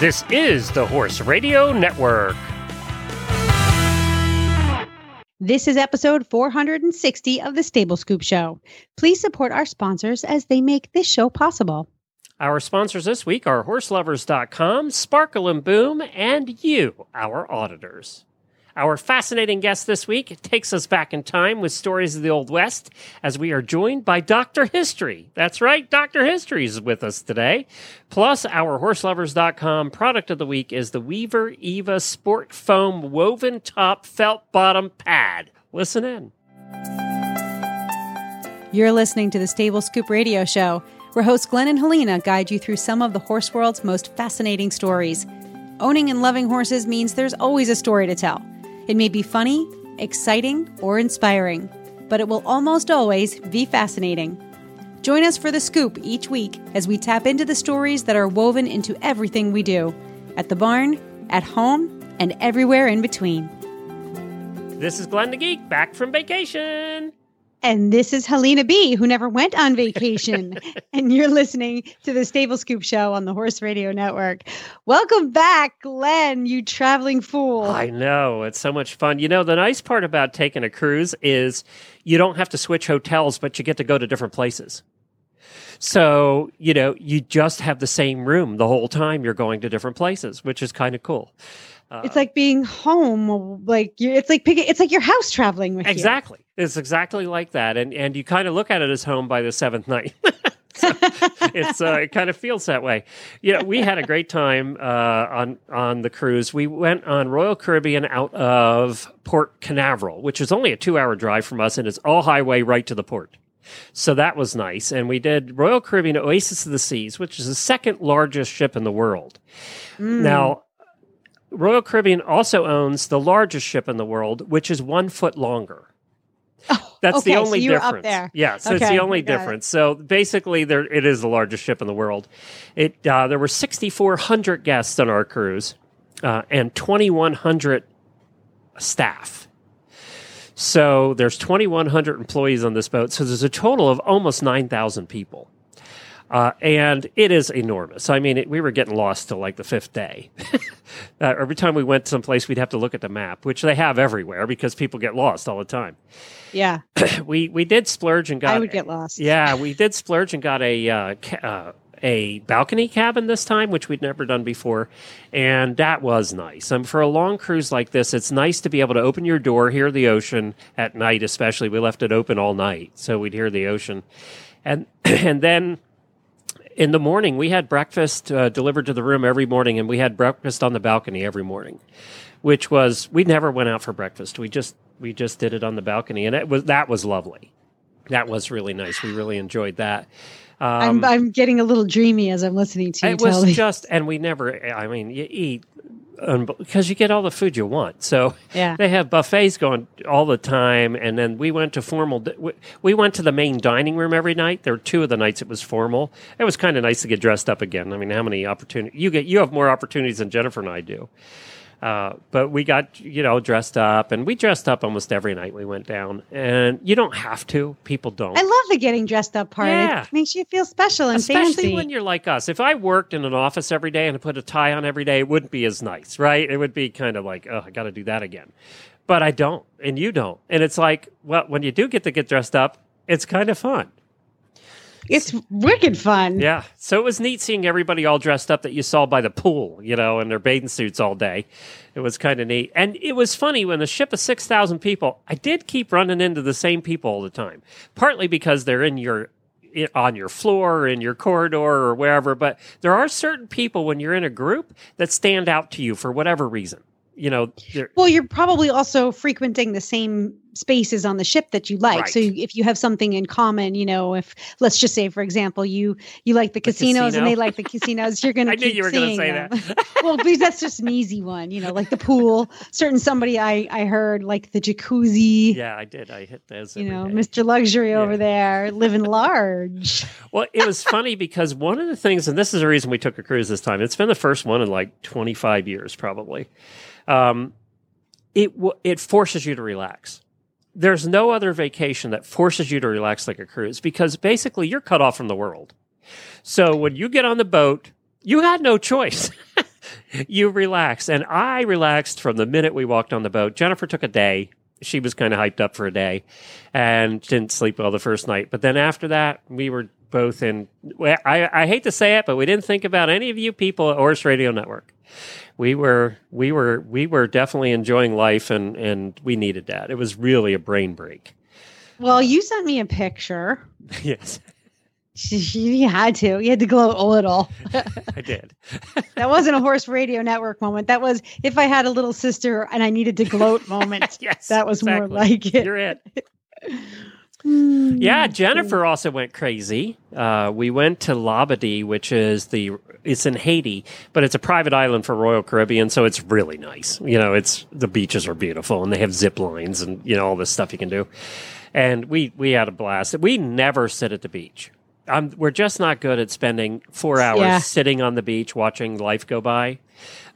This is the Horse Radio Network. This is episode 460 of the Stable Scoop Show. Please support our sponsors as they make this show possible. Our sponsors this week are horselovers.com, Sparkle and Boom, and you, our auditors. Our fascinating guest this week takes us back in time with stories of the Old West as we are joined by Dr. History. That's right, Dr. History is with us today. Plus, our horselovers.com product of the week is the Weaver Eva Sport Foam Woven Top Felt Bottom Pad. Listen in. You're listening to the Stable Scoop Radio Show, where hosts Glenn and Helena guide you through some of the horse world's most fascinating stories. Owning and loving horses means there's always a story to tell. It may be funny, exciting, or inspiring, but it will almost always be fascinating. Join us for the scoop each week as we tap into the stories that are woven into everything we do at the barn, at home, and everywhere in between. This is Glenn the Geek back from vacation. And this is Helena B, who never went on vacation. and you're listening to the Stable Scoop Show on the Horse Radio Network. Welcome back, Glenn, you traveling fool. I know. It's so much fun. You know, the nice part about taking a cruise is you don't have to switch hotels, but you get to go to different places. So, you know, you just have the same room the whole time you're going to different places, which is kind of cool. Uh, it's like being home, like you it's like picking, it's like your house traveling with exactly. you. Exactly, it's exactly like that, and and you kind of look at it as home by the seventh night. so it's uh, it kind of feels that way. You know, we had a great time uh, on on the cruise. We went on Royal Caribbean out of Port Canaveral, which is only a two hour drive from us, and it's all highway right to the port. So that was nice. And we did Royal Caribbean Oasis of the Seas, which is the second largest ship in the world. Mm. Now, Royal Caribbean also owns the largest ship in the world, which is one foot longer. Oh, That's okay, the only so difference. Yeah, so okay, it's the only difference. It. So basically, there it is the largest ship in the world. It uh, there were sixty four hundred guests on our cruise, uh, and twenty one hundred staff. So there's 2,100 employees on this boat. So there's a total of almost 9,000 people. Uh, and it is enormous. I mean, it, we were getting lost till like the fifth day. uh, every time we went someplace, we'd have to look at the map, which they have everywhere because people get lost all the time. Yeah, we we did splurge and got. I would get lost. Yeah, we did splurge and got a uh, ca- uh, a balcony cabin this time, which we'd never done before. And that was nice. And for a long cruise like this, it's nice to be able to open your door, hear the ocean at night, especially. We left it open all night, so we'd hear the ocean. And, and then in the morning, we had breakfast uh, delivered to the room every morning, and we had breakfast on the balcony every morning, which was, we never went out for breakfast. We just, we just did it on the balcony, and it was, that was lovely. That was really nice. We really enjoyed that. Um, I'm I'm getting a little dreamy as I'm listening to you. It was me. just, and we never. I mean, you eat because you get all the food you want. So yeah. they have buffets going all the time. And then we went to formal. We went to the main dining room every night. There were two of the nights it was formal. It was kind of nice to get dressed up again. I mean, how many opportunities you get? You have more opportunities than Jennifer and I do. Uh, but we got you know dressed up, and we dressed up almost every night we went down. And you don't have to; people don't. I love the getting dressed up part. Yeah. It makes you feel special and especially fancy. when you're like us. If I worked in an office every day and put a tie on every day, it wouldn't be as nice, right? It would be kind of like, oh, I got to do that again. But I don't, and you don't, and it's like, well, when you do get to get dressed up, it's kind of fun. It's wicked fun. Yeah. So it was neat seeing everybody all dressed up that you saw by the pool, you know, in their bathing suits all day. It was kind of neat. And it was funny when the ship of 6,000 people, I did keep running into the same people all the time, partly because they're in your on your floor, in your corridor, or wherever. But there are certain people when you're in a group that stand out to you for whatever reason. You know, well, you're probably also frequenting the same spaces on the ship that you like. Right. So if you have something in common, you know, if let's just say, for example, you you like the, the casinos casino? and they like the casinos, you're going to. I knew you were going to say them. that. well, because that's just an easy one, you know, like the pool. Certain somebody I I heard like the jacuzzi. Yeah, I did. I hit those. You know, day. Mr. Luxury Yeah. over there, living large. Well, it was funny because one of the things, and this is the reason we took a cruise this time. It's been the first one in like 25 years, probably. Um, it w- it forces you to relax. There's no other vacation that forces you to relax like a cruise because basically you're cut off from the world. So when you get on the boat, you had no choice. you relax. And I relaxed from the minute we walked on the boat. Jennifer took a day. She was kind of hyped up for a day and didn't sleep well the first night. But then after that, we were both in. I, I hate to say it, but we didn't think about any of you people at Horse Radio Network. We were we were we were definitely enjoying life, and and we needed that. It was really a brain break. Well, you sent me a picture. yes, You had to. You had to gloat a little. I did. that wasn't a horse radio network moment. That was if I had a little sister and I needed to gloat moment. yes, that was more like it. You're it. Mm. Yeah, Jennifer also went crazy. Uh, we went to Labadee, which is the it's in Haiti, but it's a private island for Royal Caribbean, so it's really nice. You know, it's the beaches are beautiful and they have zip lines and you know all this stuff you can do. And we we had a blast. We never sit at the beach. Um, we're just not good at spending four hours Yeah. sitting on the beach watching life go by.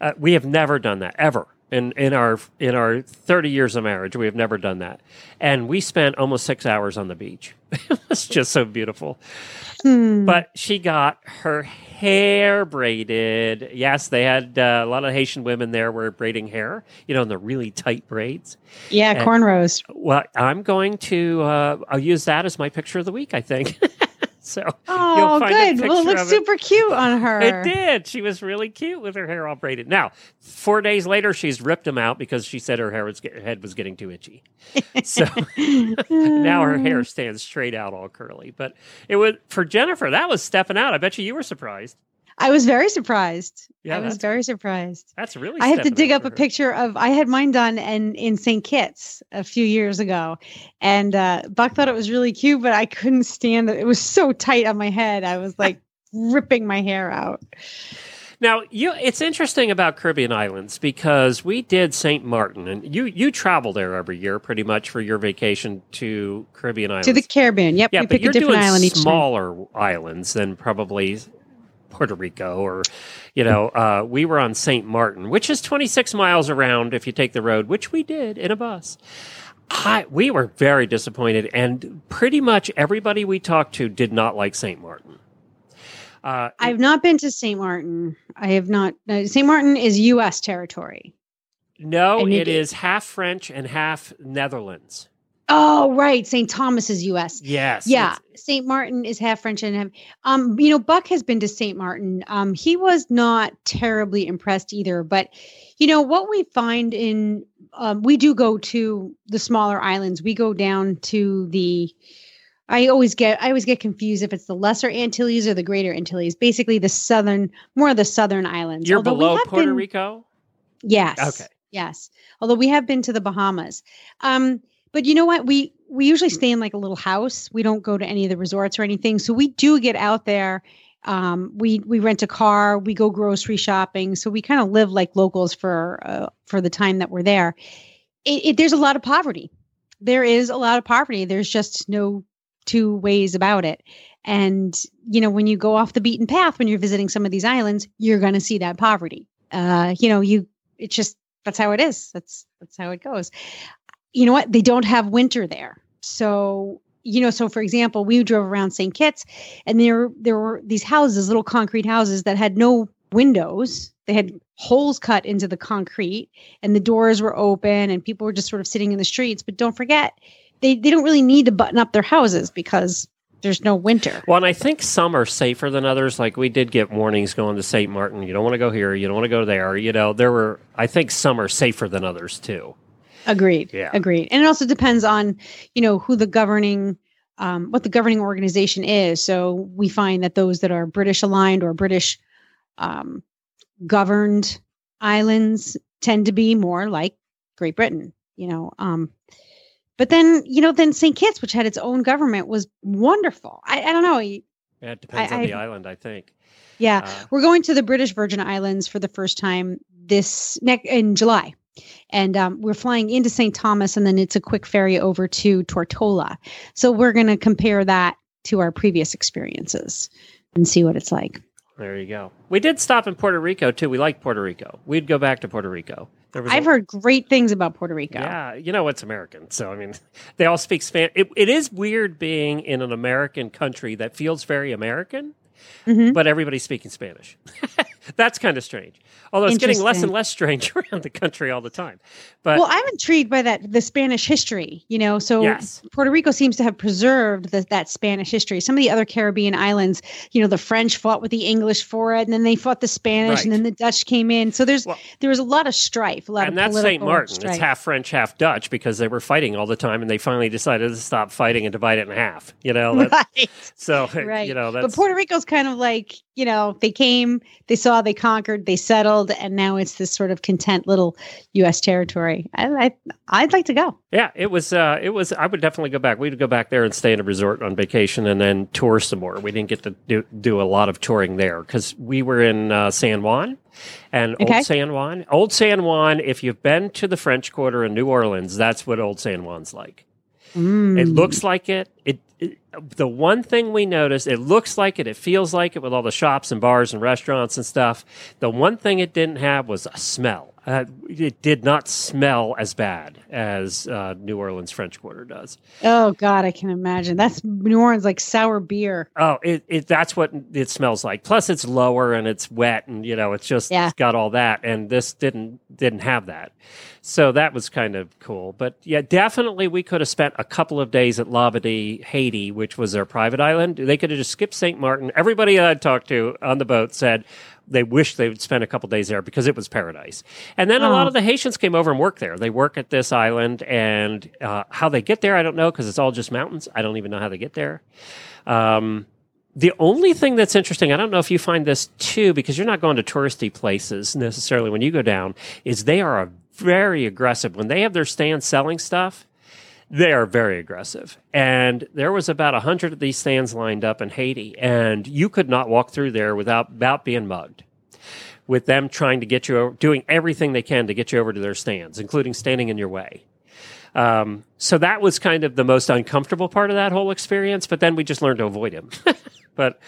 Uh, we have never done that ever in in our in our 30 years of marriage. We have never done that, and we spent almost six hours on the beach. it was just so beautiful. Hmm. But she got her hair braided. Yes, they had uh, a lot of Haitian women there were braiding hair, you know, in the really tight braids. yeah, and- cornrows. Well, I'm going to uh, I'll use that as my picture of the week. I think. so Oh, you'll find a good. Well, it looks of it. super cute on her. It did. She was really cute with her hair all braided. Now, four days later, she's ripped them out because she said her hair was her head was getting too itchy. So now her hair stands straight out, all curly. But it was for Jennifer. That was stepping out. I bet you you were surprised. I was very surprised. Yeah, I was very surprised. That's really. I had to dig up a picture of I had mine done and in St. Kitts a few years ago, and uh, Buck thought it was really cute, but I couldn't stand it. It was so tight on my head. I was like ripping my hair out. Now, you, it's interesting about Caribbean islands because we did St. Martin, and you you travel there every year, pretty much for your vacation to Caribbean islands. To the Caribbean. Yep, yeah, we but pick you're a different doing island each time. smaller islands than probably Puerto Rico or, you know, uh, we were on St. Martin, which is 26 miles around if you take the road, which we did in a bus. I, we were very disappointed, and pretty much everybody we talked to did not like St. Martin. Uh, I've not been to St. Martin. I have not. Uh, St. Martin is U.S. territory. no, it to- half French and half Netherlands. Oh, right. St. Thomas is U.S. Yes. Yeah, St. Martin is half French and half. Um, you know, Buck has been to St. Martin. Um, he was not terribly impressed either. But you know what we find in um, we do go to the smaller islands. We go down to the. I always get I always get confused if it's the Lesser Antilles or the Greater Antilles. Basically, the southern, more of the southern islands. You're Although we below have Puerto been- Rico? Yes. Okay. Yes. Although we have been to the Bahamas. Um, but you know what? We we usually stay in like a little house. We don't go to any of the resorts or anything. So we do get out there. Um, we we rent a car. We go grocery shopping. So we kind of live like locals for uh, for the time that we're there. It, it, there's a lot of poverty. There is a lot of poverty. There's just no two ways about it. And you know, when you go off the beaten path, when you're visiting some of these islands, you're going to see that poverty. Uh, you know, you it's just that's how it is. That's that's how it goes. You know what? They don't have winter there. So, you know, so for example, we drove around St. Kitts and there there were these houses, little concrete houses that had no windows. They had holes cut into the concrete and the doors were open and people were just sort of sitting in the streets. But don't forget, they, they don't really need to button up their houses because there's no winter. Well, and I think some are safer than others. Like we did get warnings going to St. Martin. You don't want to go here. You don't want to go there. You know, there were. I think some are safer than others too. Agreed. Yeah. Agreed. And it also depends on, you know, who the governing, um, what the governing organization is. So we find that those that are British aligned or British um, governed islands tend to be more like Great Britain, you know. Um, but then, you know, then St. Kitts, which had its own government, was wonderful. I, I don't know. Yeah, it depends I- on the I- island. I think. Yeah. Uh, We're going to the British Virgin Islands for the first time this next in July. And um, we're flying into St. Thomas, and then it's a quick ferry over to Tortola. So we're going to compare that to our previous experiences and see what it's like. there you go. We did stop in Puerto Rico too. We like Puerto Rico. We'd go back to Puerto Rico. There was a- I've heard great things about Puerto Rico. Yeah, you know it's American, so I mean, they all speak Spanish. It, it is weird being in an American country that feels very American, Mhm. but everybody's speaking Spanish. That's kind of strange. Although it's getting less and less strange around the country all the time. But well, I'm intrigued by that the Spanish history. You know, so Yes. Puerto Rico seems to have preserved the, that Spanish history. Some of the other Caribbean islands, you know, the French fought with the English for it, and then they fought the Spanish, Right. and then the Dutch came in. So there's Well- there was a lot of strife, a lot and of that's St. Martin. strife. It's half French, half Dutch because they were fighting all the time, and they finally decided to stop fighting and divide it in half. You know, right. so right. you know that's but Puerto Rico's kind of like, you know, they came, they saw, they conquered, they settled, and now it's this sort of content little U.S. territory. I, I I'd like to go. Yeah, it was. Uh, it was. I would definitely go back. We'd go back there and stay in a resort on vacation, and then tour some more. We didn't get to do, do a lot of touring there because we were in uh, San Juan, and Okay. Old San Juan. Old San Juan. If you've been to the French Quarter in New Orleans, that's what Old San Juan's like. It Mm. looks like it. It, it. The one thing we noticed, it looks like it. It feels like it with all the shops and bars and restaurants and stuff. The one thing it didn't have was a smell. Uh, it did not smell as bad as uh, New Orleans French Quarter does. Oh God, I can imagine. That's New Orleans like sour beer. Oh, it, it that's what it smells like. Plus, it's lower and it's wet, and you know, it's just Yeah. it's got all that. And this didn't didn't have that, so that was kind of cool. But yeah, definitely, we could have spent a couple of days at Labadee, Haiti, which was their private island. They could have just skipped Saint Martin. Everybody I talked to on the boat said they wished they would spend a couple days there because it was paradise. And then a lot Oh. of the Haitians came over and worked there. They work at this island, and uh, how they get there, I don't know because it's all just mountains. I don't even know how they get there. Um, the only thing that's interesting, I don't know if you find this too, because you're not going to touristy places necessarily when you go down, is they are a very aggressive. When they have their stand selling stuff, they are very aggressive. And there was about a hundred of these stands lined up in Haiti, and you could not walk through there without without being mugged. With them trying to get you over, doing everything they can to get you over to their stands, including standing in your way. Um, so that was kind of the most uncomfortable part of that whole experience. But then we just learned to avoid him. but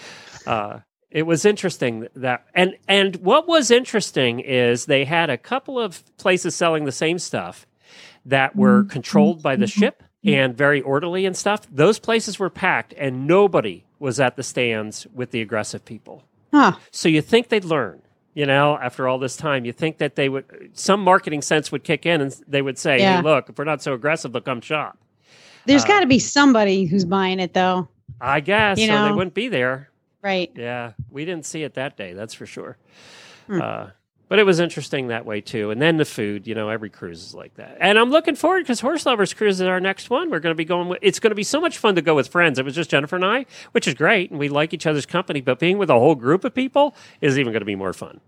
uh, it was interesting that, and and what was interesting is they had a couple of places selling the same stuff that were controlled by the ship and very orderly and stuff. Those places were packed, and nobody was at the stands with the aggressive people. Huh. So you think they'd learn, you know, after all this time, you think that they would, some marketing sense would kick in and they would say, Yeah. hey, look, if we're not so aggressive, they'll come shop. There's Uh, got to be somebody who's buying it though, I guess, You or they wouldn't be there. right? Yeah, we didn't see it that day, that's for sure. Hmm. Uh, but it was interesting that way too. And then the food, you know, every cruise is like that. And I'm looking forward because Horse Lovers Cruise is our next one. We're going to be going with, it's going to be so much fun to go with friends. It was just Jennifer and I, which is great. And we like each other's company, but being with a whole group of people is even going to be more fun.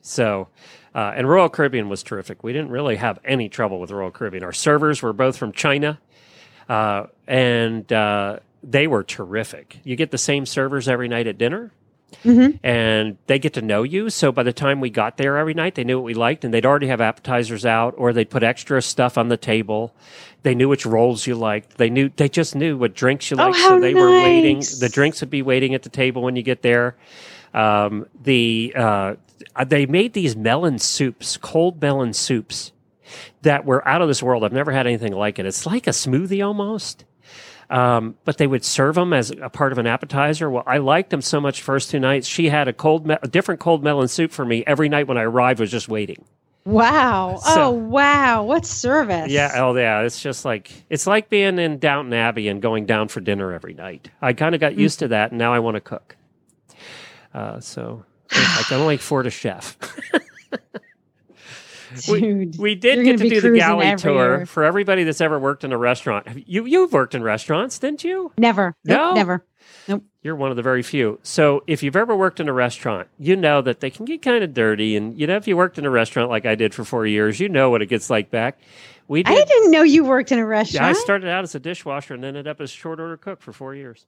So, uh, and Royal Caribbean was terrific. We didn't really have any trouble with Royal Caribbean. Our servers were both from China, uh, and uh, they were terrific. You get the same servers every night at dinner, Mhm. and they get to know you. So by the time we got there every night, they knew what we liked, and they'd already have appetizers out, or they'd put extra stuff on the table. They knew which rolls you liked. They knew they just knew what drinks you Oh, liked, how so they were waiting. The drinks would be waiting at the table when you get there. Um, the uh, they made these melon soups, cold melon soups, that were out of this world. I've never had anything like it. It's like a smoothie almost. Um, but they would serve them as a part of an appetizer. Well, I liked them so much first two nights. She had a cold, me- a different cold melon soup for me every night when I arrived. Was just waiting. Wow. So- oh wow. What service? Yeah, oh yeah. It's just like it's like being in Downton Abbey and going down for dinner every night. I kind of got used to that, and now I want to cook. Uh, so I can only afford a chef. Dude. We did get gonna do the galley every tour for everybody that's ever worked in a restaurant. You you've worked in restaurants, didn't you? Never. Nope, No? Never. You're one of the very few. So if you've ever worked in a restaurant, you know that they can get kind of dirty. And you know, if you worked in a restaurant like I did for four years, you know what it gets like back. We I did. didn't know you worked in a Yeah, restaurant. I started out as a dishwasher and ended up as a short order cook for four years.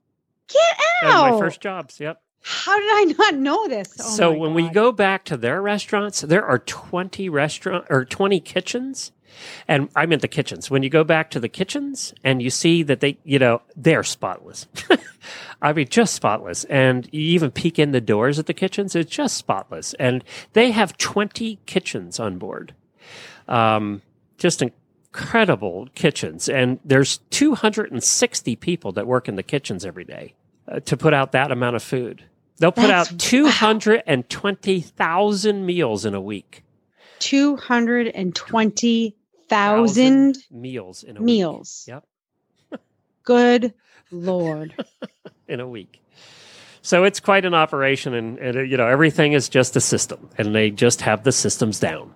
Get That was out. my first jobs. Yep. How did I not know this? Oh so when we go back to their restaurants, there are 20 restaurant or 20 kitchens. And I meant the kitchens. When you go back to the kitchens and you see that they, you know, they're spotless. I mean, just spotless. And you even peek in the doors at the kitchens, it's just spotless. And they have 20 kitchens on board. Um, just incredible kitchens. And there's 260 people that work in the kitchens every day uh, to put out that amount of food. They'll put That's- out 220,000 meals in a week. Two hundred and twenty thousand meals in a meals. week. Yep, Good lord. in a week. So it's quite an operation, and, and uh, you know everything is just a system, and they just have the systems down.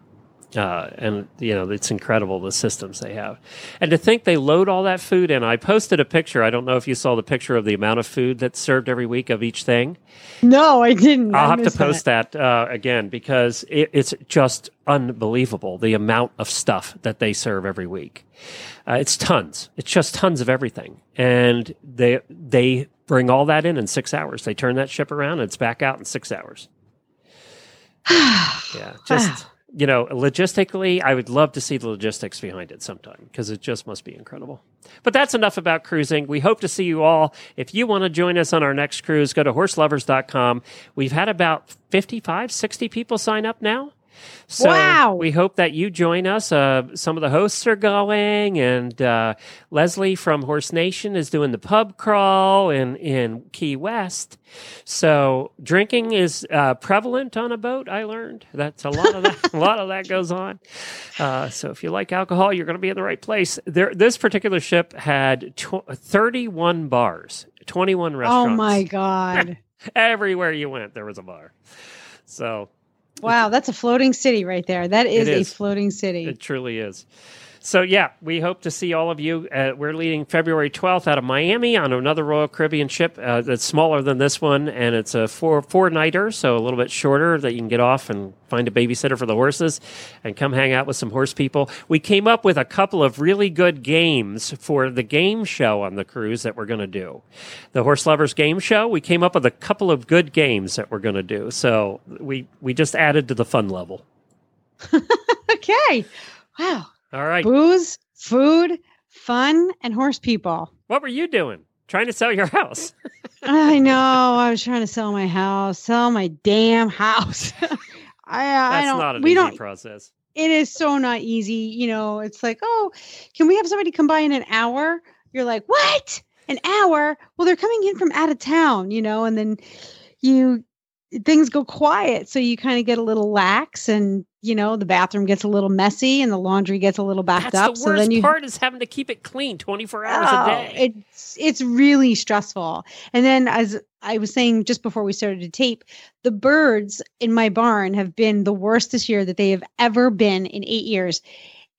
Uh, and you know it's incredible the systems they have, and to think they load all that food in. I posted a picture. I don't know if you saw the picture of the amount of food that's served every week of each thing. No, I didn't. I I'll have to post that, uh, again because it, it's just unbelievable the amount of stuff that they serve every week. Uh, it's tons. It's just tons of everything, and they they bring all that in in six hours. They turn that ship around, and it's back out in six hours. Yeah, just you know, logistically, I would love to see the logistics behind it sometime because it just must be incredible. But that's enough about cruising. We hope to see you all. If you want to join us on our next cruise, go to horselovers.com. We've had about 55, 60 people sign up now. So Wow. we hope that you join us. Uh, some of the hosts are going, and uh, Leslie from Horse Nation is doing the pub crawl in, in Key West. So drinking is uh, prevalent on a boat. I learned that's a lot of that. a lot of that goes on. Uh, so if you like alcohol, you're going to be in the right place. There, this particular ship had tw- 31 bars, 21 restaurants. Oh my god. Everywhere you went, there was a bar. So Wow, that's a floating city right there. That is, is. a floating city. It truly is. So yeah, we hope to see all of you. Uh, we're leaving February 12th out of Miami on another Royal Caribbean ship uh, that's smaller than this one, and it's a four four nighter, so a little bit shorter that you can get off and find a babysitter for the horses and come hang out with some horse people. We came up with a couple of really good games for the game show on the cruise that we're going to do. The Horse Lovers Game Show. We came up with a couple of good games that we're going to do. So we we just added to the fun level. okay. Wow. All right. Booze, food, fun, and horse people. What were you doing? Trying to sell your house. I know. I was trying to sell my house, sell my damn house. I, uh, I That's don't. not an we easy don't. process. It is so not easy. You know, it's like, oh, can we have somebody come by in an hour? You're like, what? An hour? Well, they're coming in from out of town, you know, and then you things go quiet, so you kind of get a little lax, and you know, the bathroom gets a little messy, and the laundry gets a little backed That's up. the so then you part is having to keep it clean 24 hours Oh, a day. It's it's really stressful. And then as I was saying just before we started to tape, the birds in my barn have been the worst this year that they have ever been in 8 years.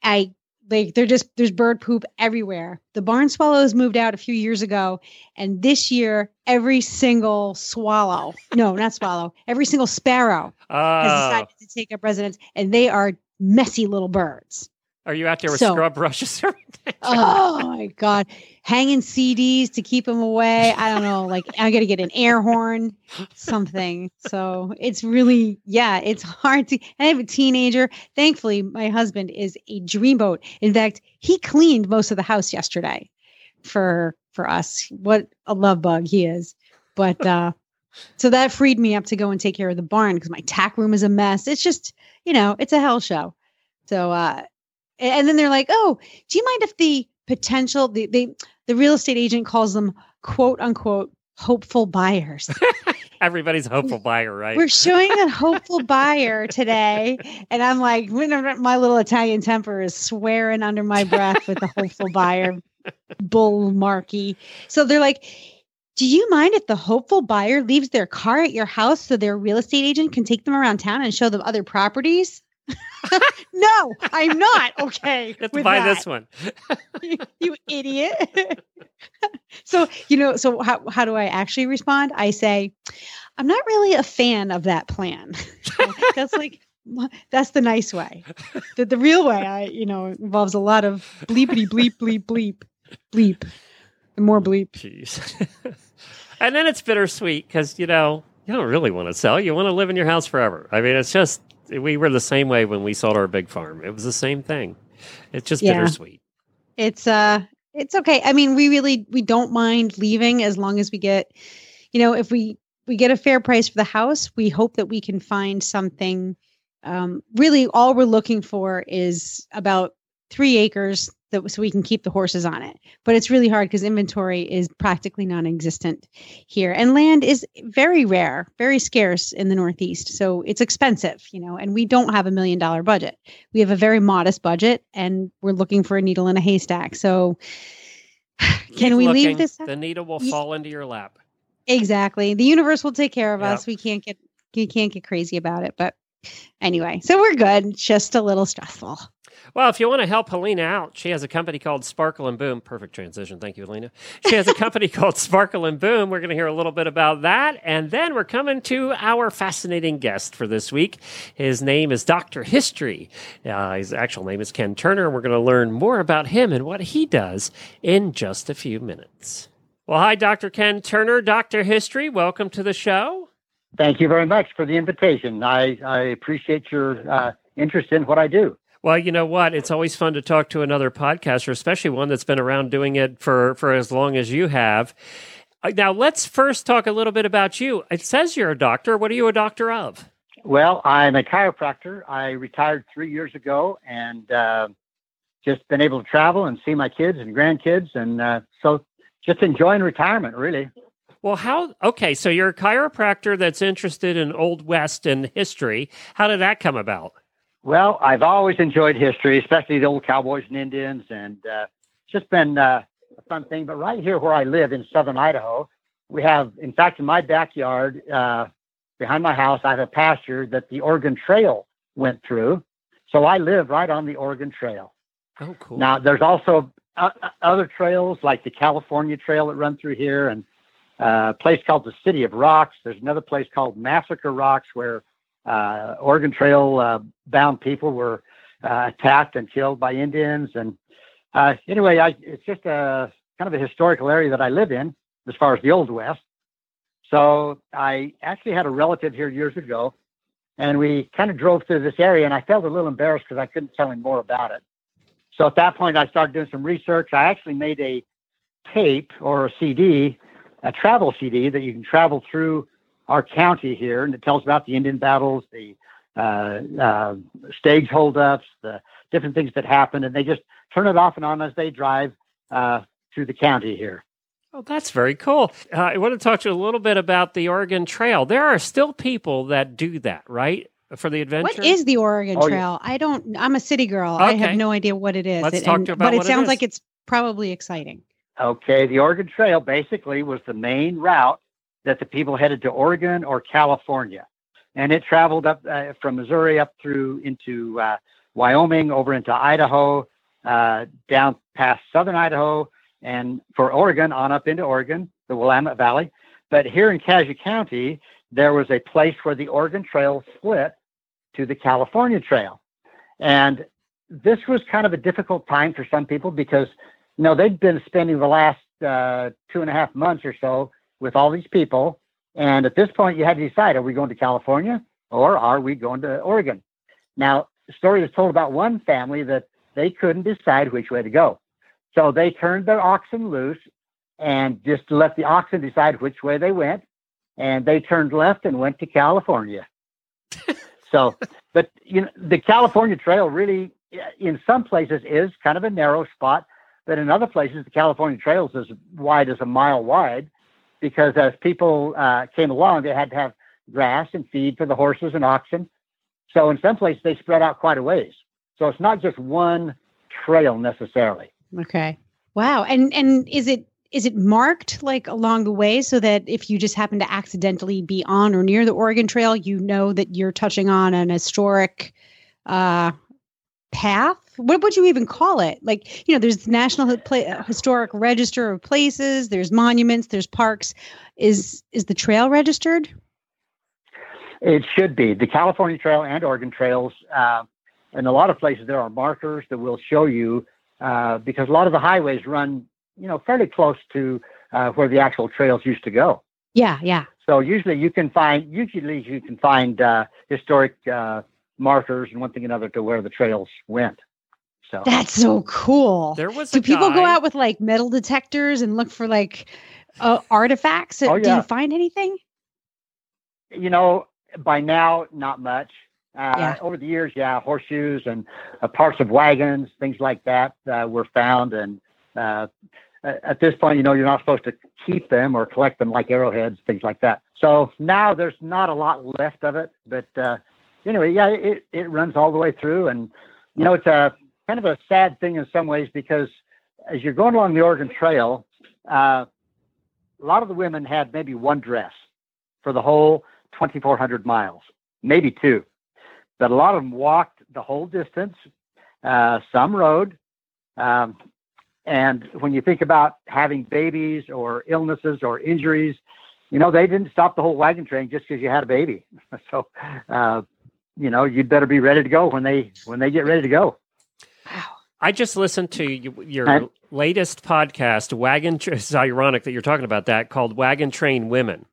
I like they're just there's bird poop everywhere. The barn swallows moved out a few years ago and this year every single swallow, no, not swallow, every single sparrow has Oh, decided to take up residence and they are messy little birds. Are you out there with so- scrub brushes oh my god. Hanging cds to keep them away. I don't know like i gotta get an air horn something. So it's really yeah it's hard to i have a teenager. Thankfully my husband is a dreamboat. In fact he cleaned most of the house yesterday for for us. What a love bug he is. But uh so that freed me up to go and take care of the barn because my tack room is a mess. It's just you know it's a hell show. So uh and then they're like oh do you mind if the potential the the, the real estate agent calls them quote unquote hopeful buyers? Everybody's hopeful buyer, right? we're showing a hopeful buyer today and i'm like my little italian temper is swearing under my breath with the hopeful buyer bull marky so they're like do you mind if the hopeful buyer leaves their car at your house so their real estate agent can take them around town and show them other properties no i'm not okay you have to with buy that. this one. you, you idiot. so, you know, so how, how do I actually respond? I say, I'm not really a fan of that plan. that's like, that's the nice way. The, the real way, I, you know, involves a lot of bleepity bleep, bleep, bleep, bleep, and more bleep. Jeez. and then it's bittersweet because, you know, you don't really want to sell. You want to live in your house forever. I mean, it's just, we were the same way when we sold our big farm. It was the same thing. It's just Yeah. bittersweet. It's, uh, it's okay. I mean, we really, we don't mind leaving as long as we get, you know, if we, we get a fair price for the house, we hope that we can find something. Um, really, all we're looking for is about three acres that, so we can keep the horses on it. But it's really hard because inventory is practically non-existent here, and land is very rare, very scarce in the Northeast. So it's expensive, you know. And we don't have a million dollar budget. We have a very modest budget, and we're looking for a needle in a haystack. So Keep can we looking. leave this? The needle will Ye- fall into your lap. Exactly. The universe will take care of Yep. us. We can't get we can't get crazy about it, but anyway, so we're good. Just a little stressful. Well, if you want to help Helena out, she has a company called Sparkle and Boom. Perfect transition. Thank you, Helena. She has a company called Sparkle and Boom. We're going to hear a little bit about that. And then we're coming to our fascinating guest for this week. His name is Dr. History. Uh, his actual name is Ken Turner. We're going to learn more about him and what he does in just a few minutes. Well, hi, Dr. Ken Turner, Dr. History. Welcome to the show. Thank you very much for the invitation. I, I appreciate your uh, interest in what I do. Well, you know what? It's always fun to talk to another podcaster, especially one that's been around doing it for, for as long as you have. Uh, Now, let's first talk a little bit about you. It says you're a doctor. What are you a doctor of? Well, I'm a chiropractor. I retired three years ago and uh, just been able to travel and see my kids and grandkids. And uh, so just enjoying retirement, really. Well, how? Okay, so you're a chiropractor that's interested in Old West and history. How did that come about? Well, I've always enjoyed history, especially the old cowboys and Indians, and uh, it's just been uh, a fun thing. But right here where I live in southern Idaho, we have, in fact, in my backyard, uh, behind my house, I have a pasture that the Oregon Trail went through. So I live right on the Oregon Trail. Oh, cool. Now, there's also uh, other trails like the California Trail that run through here, and uh, a place called the City of Rocks. There's another place called Massacre Rocks where uh, Oregon Trail uh, bound people were uh, attacked and killed by Indians. And uh, anyway, I, it's just a kind of a historical area that I live in as far as the Old West. So I actually had a relative here years ago, and we kind of drove through this area, and I felt a little embarrassed because I couldn't tell him more about it. So at that point, I started doing some research. I actually made a tape or a CD, a travel CD that you can travel through our county here, and it tells about the Indian battles, the uh, uh, stage holdups, the different things that happen, and they just turn it off and on as they drive uh, through the county here. Oh, that's very cool. Uh, I want to talk to you a little bit about the Oregon Trail. There are still people that do that, right? For the adventure. What is the Oregon Oh, yeah. Trail? I don't. I'm a city girl. I have no idea what it is. Let's It- talk and- to you about but it what it sounds is. like it's probably exciting. Okay, the Oregon Trail basically was the main route that the people headed to Oregon or California, and it traveled up uh, from Missouri up through into uh, Wyoming, over into Idaho, uh, down past southern Idaho, and for Oregon on up into Oregon, the Willamette Valley. But here in Cassia County, there was a place where the Oregon Trail split to the California Trail, and this was kind of a difficult time for some people because you know, they'd been spending the last uh, two and a half months or so with all these people. And at this point, you had to decide are we going to California or are we going to Oregon? Now, the story is told about one family that they couldn't decide which way to go. So they turned their oxen loose and just let the oxen decide which way they went. And they turned left and went to California. so, but you know, the California Trail really, in some places, is kind of a narrow spot but in other places, the California Trail is as wide as a mile wide because as people uh, came along, they had to have grass and feed for the horses and oxen. So in some places, they spread out quite a ways. So it's not just one trail necessarily. Okay. Wow. And and is it is it marked like along the way so that if you just happen to accidentally be on or near the Oregon Trail, you know that you're touching on an historic uh path? What would you even call it? Like, you know, there's the National Historic Register of Places, there's monuments, there's parks. Is is the trail registered? It should be the California Trail and Oregon Trails. Uh, in a lot of places, there are markers that will show you uh, because a lot of the highways run, you know, fairly close to uh, where the actual trails used to go. Yeah, yeah. So usually you can find usually you can find uh, historic uh, markers and one thing and another to where the trails went. So That's so cool. There was Do a people go out with like metal detectors and look for like uh, artifacts? Oh, Do yeah. you find anything? you know by now not much, Uh, Yeah. Over the years, yeah, horseshoes and uh, parts of wagons, things like that, uh, were found. And uh, at this point, you know, you're not supposed to keep them or collect them like arrowheads, things like that. So now there's not a lot left of it. But uh, anyway, yeah, it, it runs all the way through. And, you know, it's a kind of a sad thing in some ways because as you're going along the Oregon Trail, uh, a lot of the women had maybe one dress for the whole 2,400 miles, maybe two. But a lot of them walked the whole distance. Uh, some rode. Um, and when you think about having babies or illnesses or injuries, you know, they didn't stop the whole wagon train just because you had a baby. So, uh, you know, you'd better be ready to go when they when they get ready to go. I just listened to your Right. latest podcast, Wagon. Tra- It's ironic that you're talking about that, called Wagon Train Women,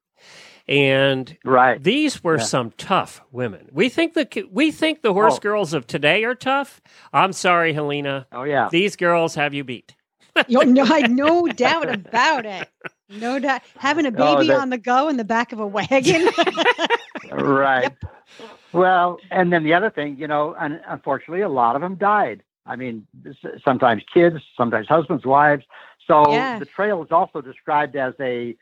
and Right. these were Yeah. some tough women. We think the we think the horse Oh. girls of today are tough. I'm sorry, Helena. Oh yeah. These girls have you beat. Yo, no, I no doubt about it. No doubt. Having a Oh, baby that- on the go in the back of a wagon. right. Well, and then the other thing, you know, un- unfortunately, a lot of them died. I mean, sometimes kids, sometimes husbands, wives. So Yeah. the trail is also described as a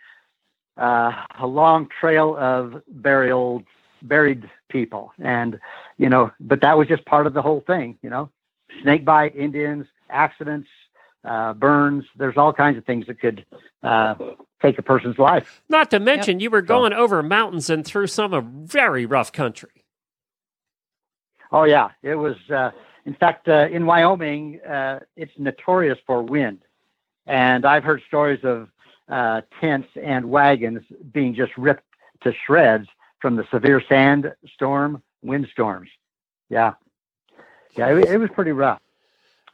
uh, a long trail of burial buried people, and you know, but that was just part of the whole thing. You know, snake bite, Indians, accidents, uh, burns. There's all kinds of things that could uh, take a person's life. Not to mention, you were going over mountains and through some of very rough country. Oh yeah, it was. In fact, uh, in Wyoming, uh, it's notorious for wind, and I've heard stories of uh, tents and wagons being just ripped to shreds from the severe sandstorm windstorms. Yeah, yeah, it, it was pretty rough.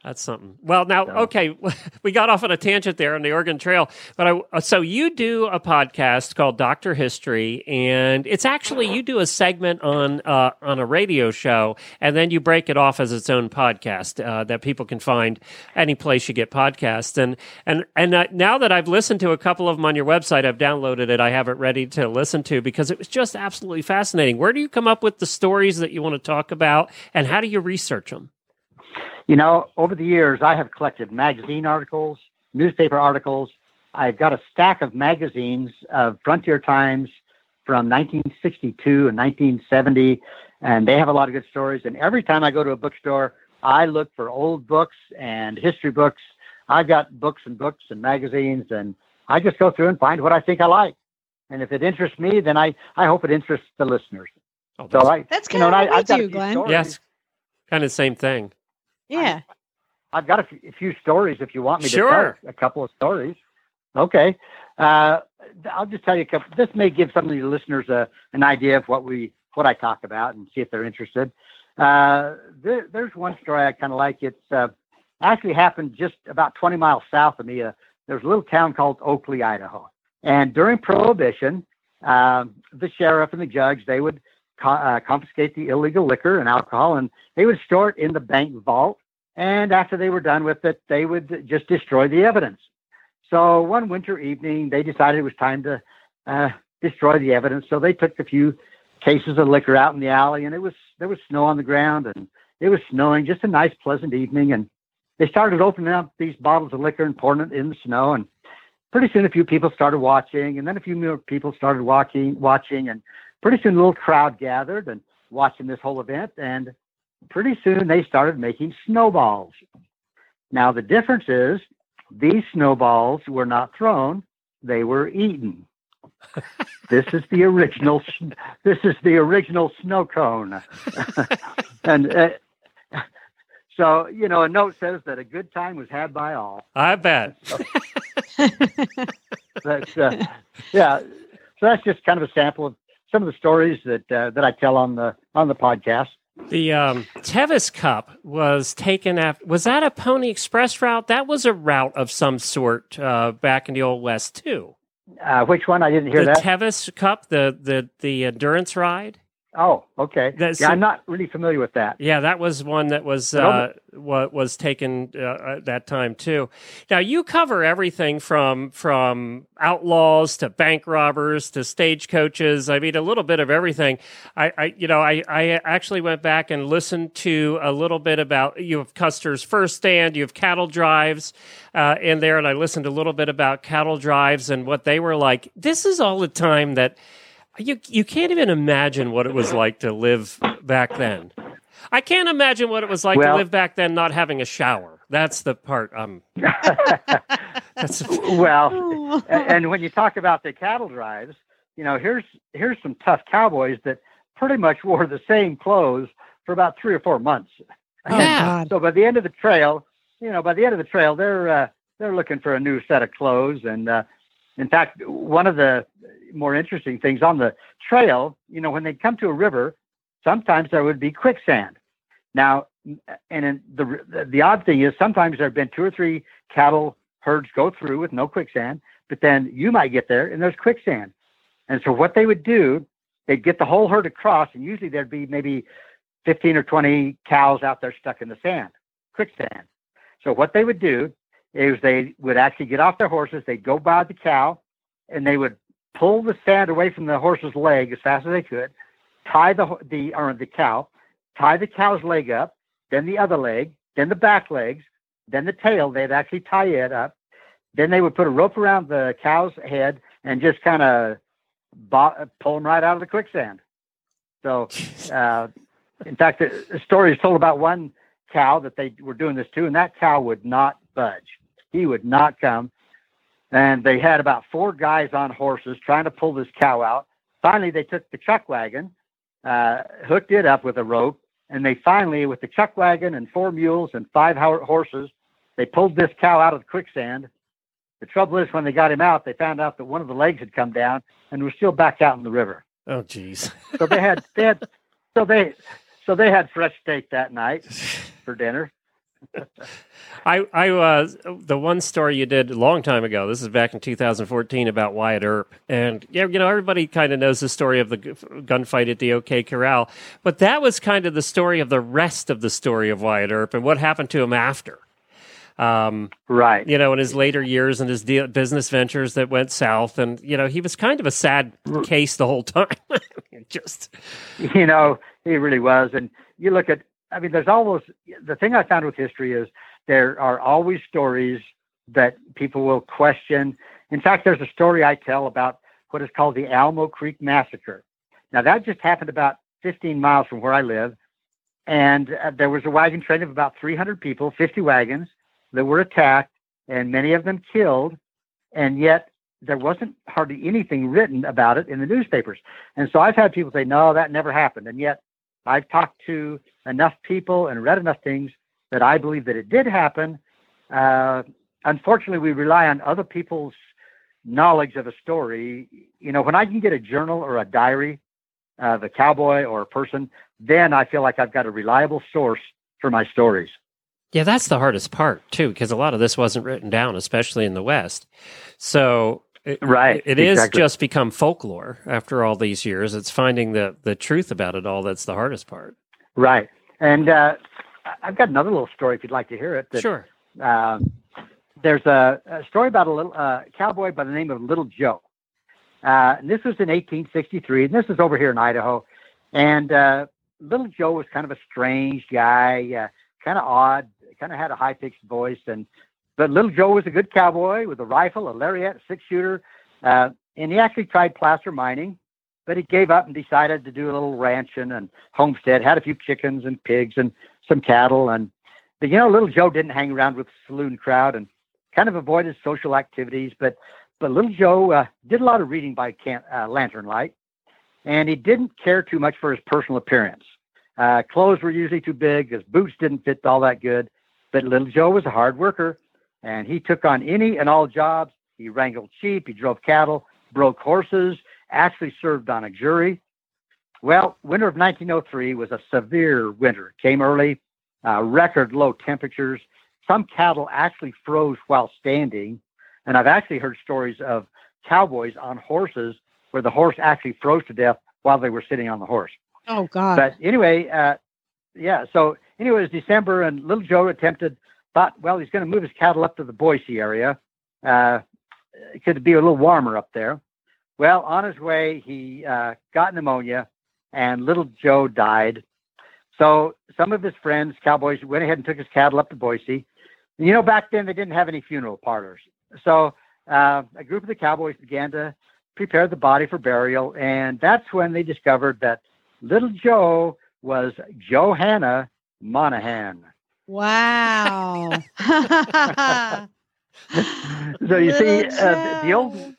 That's something. Well, now, So- okay, we got off on a tangent there on the Oregon Trail, but I, uh, so you do a podcast called Doctor History, and it's actually you do a segment on uh, on a radio show, and then you break it off as its own podcast uh, that people can find any place you get podcasts. And and and uh, now that I've listened to a couple of them on your website, I've downloaded it. I have it ready to listen to because it was just absolutely fascinating. Where do you come up with the stories that you want to talk about, and how do you research them? You know, over the years, I have collected magazine articles, newspaper articles. I've got a stack of magazines of Frontier Times from 1962 and 1970, and they have a lot of good stories. And every time I go to a bookstore, I look for old books and history books. I've got books and books and magazines, and I just go through and find what I think I like. And if it interests me, then I, I hope it interests the listeners. Oh, So I, That's you know, kind and of I, what I've we do, Glenn. stories. Yes, kind of the same thing. Yeah. I've got a few, stories if you want me to tell a couple of stories. Okay. Uh, I'll just tell you a couple. This may give some of the listeners a, an idea of what we what I talk about and see if they're interested. Uh, there, there's one story I kind of like. It's uh, actually happened just about 20 miles south of me. Uh, there's a little town called Oakley, Idaho. And during Prohibition, um, the sheriff and the judge they would co- uh, confiscate the illegal liquor and alcohol, and they would store it in the bank vault. And after they were done with it, they would just destroy the evidence. So one winter evening, they decided it was time to uh, destroy the evidence. So they took a few cases of liquor out in the alley, and it was there was snow on the ground, and it was snowing. Just a nice, pleasant evening, and they started opening up these bottles of liquor and pouring it in the snow. And pretty soon, a few people started watching, and then a few more people started walking, watching, and pretty soon, a little crowd gathered and watching this whole event. And pretty soon, they started making snowballs. Now, the difference is these snowballs were not thrown; they were eaten. this is the original. This is the original snow cone, and uh, so you know, a note says that a good time was had by all. I bet. That's uh, yeah. So that's just kind of a sample of some of the stories that uh, that I tell on the on the podcast. The um, Tevis Cup was taken after. Was that a Pony Express route? That was a route of some sort uh, back in the old West too. Uh, which one? I didn't hear the that. Tevis Cup, the the the endurance ride. Oh, okay. That's- yeah, I'm not really familiar with that. Yeah, that was one that was uh, what was taken uh, at that time too. Now you cover everything from from outlaws to bank robbers to stagecoaches. I mean, a little bit of everything. I, I you know, I, I actually went back and listened to a little bit about you have Custer's first stand, you have cattle drives uh, in there, and I listened a little bit about cattle drives and what they were like. This is all the time that you you can't even imagine what it was like to live back then. I can't imagine what it was like to live back then not having a shower. That's the part. Um, that's well, and when you talk about the cattle drives, you know, here's here's some tough cowboys that pretty much wore the same clothes for about three or four months. Oh, God. So by the end of the trail, you know, by the end of the trail, they're uh, they're looking for a new set of clothes. And uh, in fact, one of the more interesting things on the trail, you know, when they come to a river, sometimes there would be quicksand. Now, and the the odd thing is sometimes there have been two or three cattle herds go through with no quicksand, but then you might get there and there's quicksand. And so what they would do, they'd get the whole herd across, and usually there'd be maybe 15 or 20 cows out there stuck in the sand, quicksand. So what they would do is they would actually get off their horses, they'd go by the cow, and they would pull the sand away from the horse's leg as fast as they could, tie the the or the cow, tie the cow's leg up, then the other leg, then the back legs, then the tail. They'd actually tie it up. Then they would put a rope around the cow's head and just kind of bo- pull them right out of the quicksand. So, uh, in fact, the the story is told about one cow that they were doing this to, and that cow would not budge. He would not come. And they had about four guys on horses trying to pull this cow out. Finally, they took the chuck wagon, uh, hooked it up with a rope, and they finally, with the chuck wagon and four mules and five ho- horses, they pulled this cow out of the quicksand. The trouble is, when they got him out, they found out that one of the legs had come down and was still back out in the river. oh, geez. So they had, they had, so they, so they had fresh steak that night for dinner. I, I, uh, the one story you did a long time ago. This is back in 2014 about Wyatt Earp, and yeah, you know, everybody kind of knows the story of the g- gunfight at the OK Corral, but that was kind of the story of the rest of the story of Wyatt Earp and what happened to him after. Um, Right. you know, in his later years and his deal, business ventures that went south, and you know, he was kind of a sad case the whole time. Just you know, he really was. And you look at, I mean, there's always the thing I found with history is there are always stories that people will question. In fact, there's a story I tell about what is called the Almo Creek Massacre. Now, that just happened about 15 miles from where I live. And uh, there was a wagon train of about 300 people, 50 wagons that were attacked, and many of them killed. And yet, there wasn't hardly anything written about it in the newspapers. And so I've had people say, no, that never happened. And yet I've talked to enough people and read enough things that I believe that it did happen. Uh, unfortunately, we rely on other people's knowledge of a story. You know, when I can get a journal or a diary of a cowboy or a person, then I feel like I've got a reliable source for my stories. Yeah, that's the hardest part too, because a lot of this wasn't written down, especially in the West. So it, Right, it is exactly. just become folklore after all these years. It's finding the the truth about it all that's the hardest part. Right. And uh, I've got another little story if you'd like to hear it. that- Sure. um, there's a, a story about a little uh, cowboy by the name of Little Joe. Uh, and this was in 1863, and this is over here in Idaho. And uh, Little Joe was kind of a strange guy, uh, kind of odd, kind of had a high pitched voice. And but Little Joe was a good cowboy with a rifle, a lariat, a six shooter, uh, and he actually tried placer mining, but he gave up and decided to do a little ranching and homestead. Had a few chickens and pigs and some cattle, and but you know, little Joe didn't hang around with the saloon crowd and kind of avoided social activities. But but little Joe uh, did a lot of reading by can- uh, lantern light, and he didn't care too much for his personal appearance. Uh, clothes were usually too big. His boots didn't fit all that good. But little Joe was a hard worker, and he took on any and all jobs. He wrangled sheep. He drove cattle, broke horses. Actually served on a jury. Well, winter of 1903 was a severe winter. It came early, uh, record low temperatures. Some cattle actually froze while standing. And I've actually heard stories of cowboys on horses where the horse actually froze to death while they were sitting on the horse. Oh God. But anyway, uh, yeah. So anyway, it was December, and Little Joe attempted, thought, well, he's going to move his cattle up to the Boise area. Uh, it could be a little warmer up there. Well, on his way, he uh, got pneumonia, and Little Joe died. So some of his friends, cowboys, went ahead and took his cattle up to Boise. And, you know, back then they didn't have any funeral parlors. So uh, a group of the cowboys began to prepare the body for burial, and that's when they discovered that Little Joe was Johanna Monahan. Wow. so you see, uh, the old,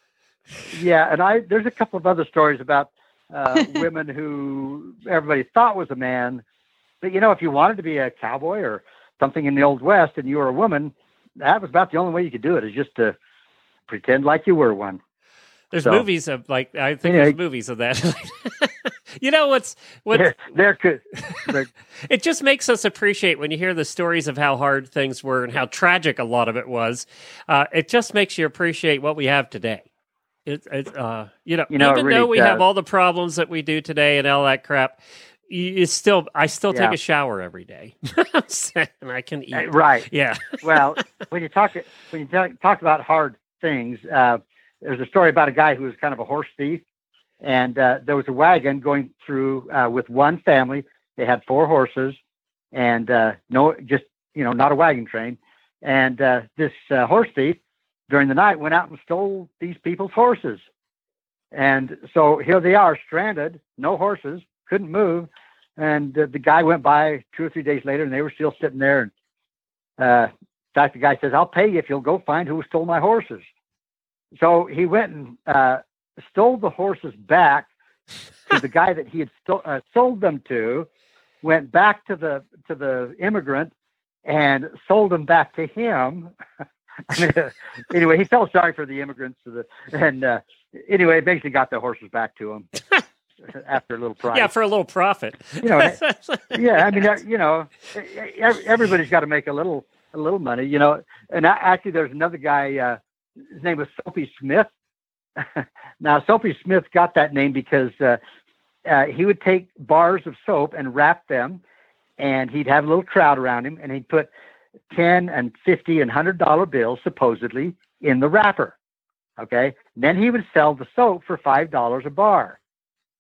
yeah, and I there's a couple of other stories about uh, women who everybody thought was a man, but you know, if you wanted to be a cowboy or something in the old west and you were a woman, that was about the only way you could do it is just to pretend like you were one. There's So- movies of like I think Yeah. there's movies of that. you know what's what There, there could, it just makes us appreciate when you hear the stories of how hard things were and how tragic a lot of it was. Uh, it just makes you appreciate what we have today. It, it uh, you know, You know, even really though we does. have all the problems that we do today and all that crap, it's still I still take a shower every day, and I can eat. uh, right. Yeah, well, when you talk when you talk, talk about hard things, uh, there's a story about a guy who was kind of a horse thief, and uh, there was a wagon going through uh, with one family. They had four horses, and uh, no, just you know, not a wagon train. And uh, this uh, horse thief during the night went out and stole these people's horses. And so here they are, stranded, no horses, couldn't move. And uh, the guy went by two or three days later, and they were still sitting there. And in fact, the guy says, "I'll pay you if you'll go find who stole my horses." So he went and stole the horses back to the guy that he had uh, sold them to. Went back to the to the immigrant and sold them back to him. anyway, he felt sorry for the immigrants, to the, and uh, anyway, basically got the horses back to him after a little price. yeah, for a little profit. You know, yeah, I mean, uh, you know, everybody's got to make a little, a little money, you know. And a- actually, there's another guy. Uh, his name was Soapy Smith. now, Soapy Smith got that name because uh, uh, he would take bars of soap and wrap them, and he'd have a little crowd around him, and he'd put ten and fifty and hundred dollar bills supposedly in the wrapper. Okay, then he would sell the soap for five dollars a bar.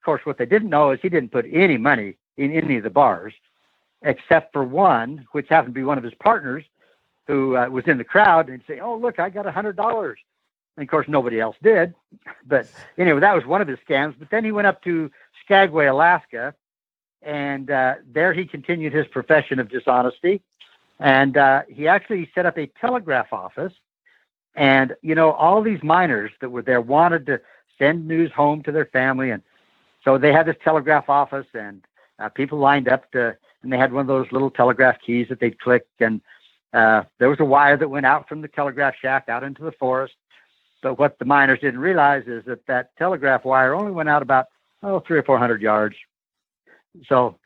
Of course, what they didn't know is he didn't put any money in any of the bars, except for one, which happened to be one of his partners, who uh, was in the crowd and say, "Oh, look, I got a hundred dollars." And of course, nobody else did. But anyway, that was one of his scams. But then he went up to Skagway, Alaska, and uh, there he continued his profession of dishonesty. And uh, he actually set up a telegraph office. And you know, all these miners that were there wanted to send news home to their family, and so they had this telegraph office, and uh, people lined up to, and they had one of those little telegraph keys that they'd click, and uh, there was a wire that went out from the telegraph shack out into the forest. But what the miners didn't realize is that that telegraph wire only went out about oh three or four hundred yards. So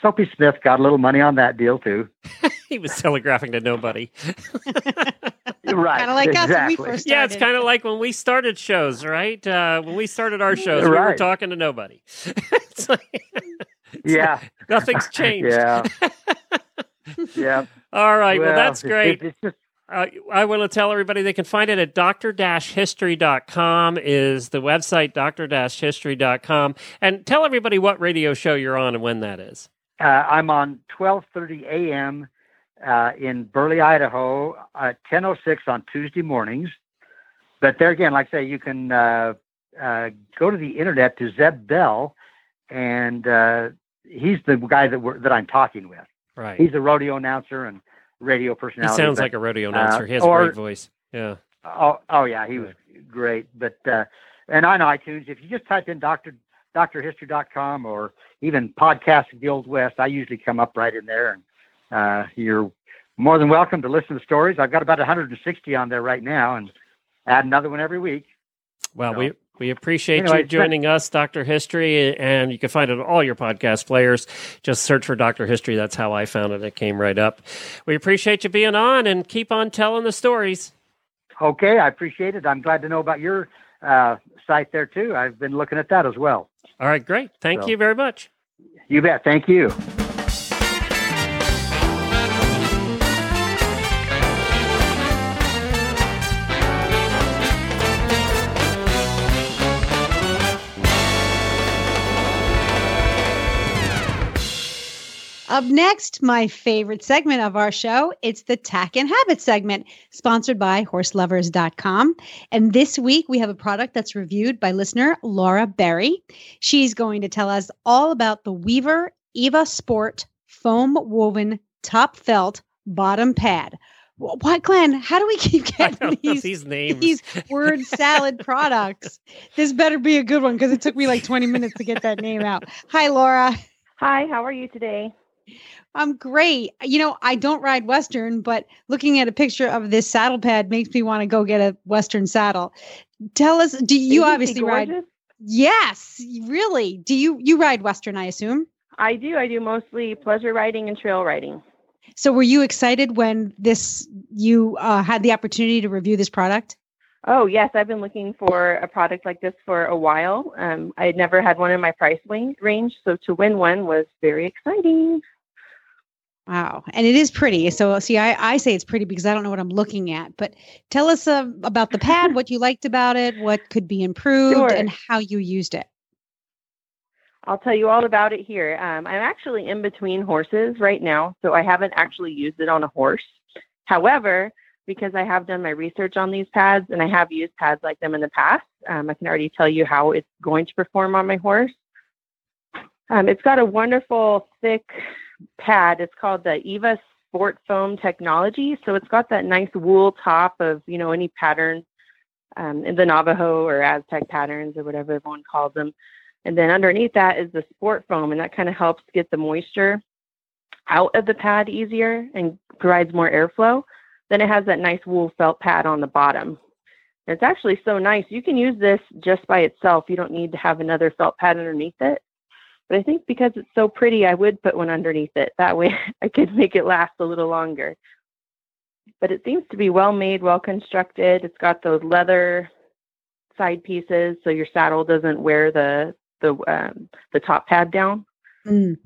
Soapy Smith got a little money on that deal too. he was telegraphing to nobody. Right, Kind of like us when we exactly. first. Yeah, it's kind of like when we started shows, right? Uh, when we started our shows, we were Right. talking to nobody. it's like, Yeah, nothing's changed. yeah, yeah. All right. Well, that's great. it- it's just Uh, I want to tell everybody they can find it at dr-history.com is the website, dr-history.com. And tell everybody what radio show you're on and when that is. Uh, I'm on 12:30 a.m. Uh, in Burley, Idaho, at 10:06 on Tuesday mornings. But there again, like I say, you can uh, uh, go to the internet to Zeb Bell, and uh, he's the guy that we're, that I'm talking with. Right. He's a rodeo announcer and radio personality. he sounds but- like a rodeo uh, announcer. he has a great voice. Yeah. Oh, oh yeah, he was great. But uh, and on iTunes, if you just type in Doctor DrHistory.com or even podcast of the Old West, I usually come up right in there, and uh, you're more than welcome to listen to stories. I've got about 160 on there right now, and add another one every week. Well, So- we we appreciate Anyway, you joining us, Doctor History, and you can find it on all your podcast players. Just search for Doctor History. That's how I found it. It came right up. We appreciate you being on, and keep on telling the stories. Okay, I appreciate it. I'm glad to know about your uh, site there too. I've been looking at that as well. All right, great. Thank So- you very much. You bet. Thank you. Up next, my favorite segment of our show, it's the Tack and Habit segment, sponsored by horselovers.com. And this week we have a product that's reviewed by listener Laura Berry. She's going to tell us all about the Weaver Eva Sport foam woven top felt bottom pad. What, Glenn? How do we keep getting these, these names? These word salad products. This better be a good one because it took me like 20 minutes to get that name out. Hi, Laura. Hi, how are you today? I'm great. You know, I don't ride Western, but looking at a picture of this saddle pad makes me want to go get a Western saddle. Tell us, do you Isn't obviously ride? Yes, really. Do you you ride Western? I assume. I do. I do mostly pleasure riding and trail riding. So, were you excited when this you uh, had the opportunity to review this product? Oh yes, I've been looking for a product like this for a while. Um, I had never had one in my price range, so to win one was very exciting. Wow, and it is pretty. So, see, I, I say it's pretty because I don't know what I'm looking at. But tell us uh, about the pad, what you liked about it, what could be improved, Sure. and how you used it. I'll tell you all about it here. Um, I'm actually in between horses right now, so I haven't actually used it on a horse. However, because I have done my research on these pads and I have used pads like them in the past, um, I can already tell you how it's going to perform on my horse. Um, it's got a wonderful thick pad. It's called the Eva Sport Foam Technology. So it's got that nice wool top of, you know, any pattern um, in the Navajo or Aztec patterns or whatever everyone calls them. And then underneath that is the sport foam, and that kind of helps get the moisture out of the pad easier and provides more airflow. Then it has that nice wool felt pad on the bottom. It's actually so nice. You can use this just by itself. You don't need to have another felt pad underneath it. But I think because it's so pretty, I would put one underneath it. That way I could make it last a little longer. But it seems to be well made, well constructed. It's got those leather side pieces so your saddle doesn't wear the the um, the top pad down. Mm.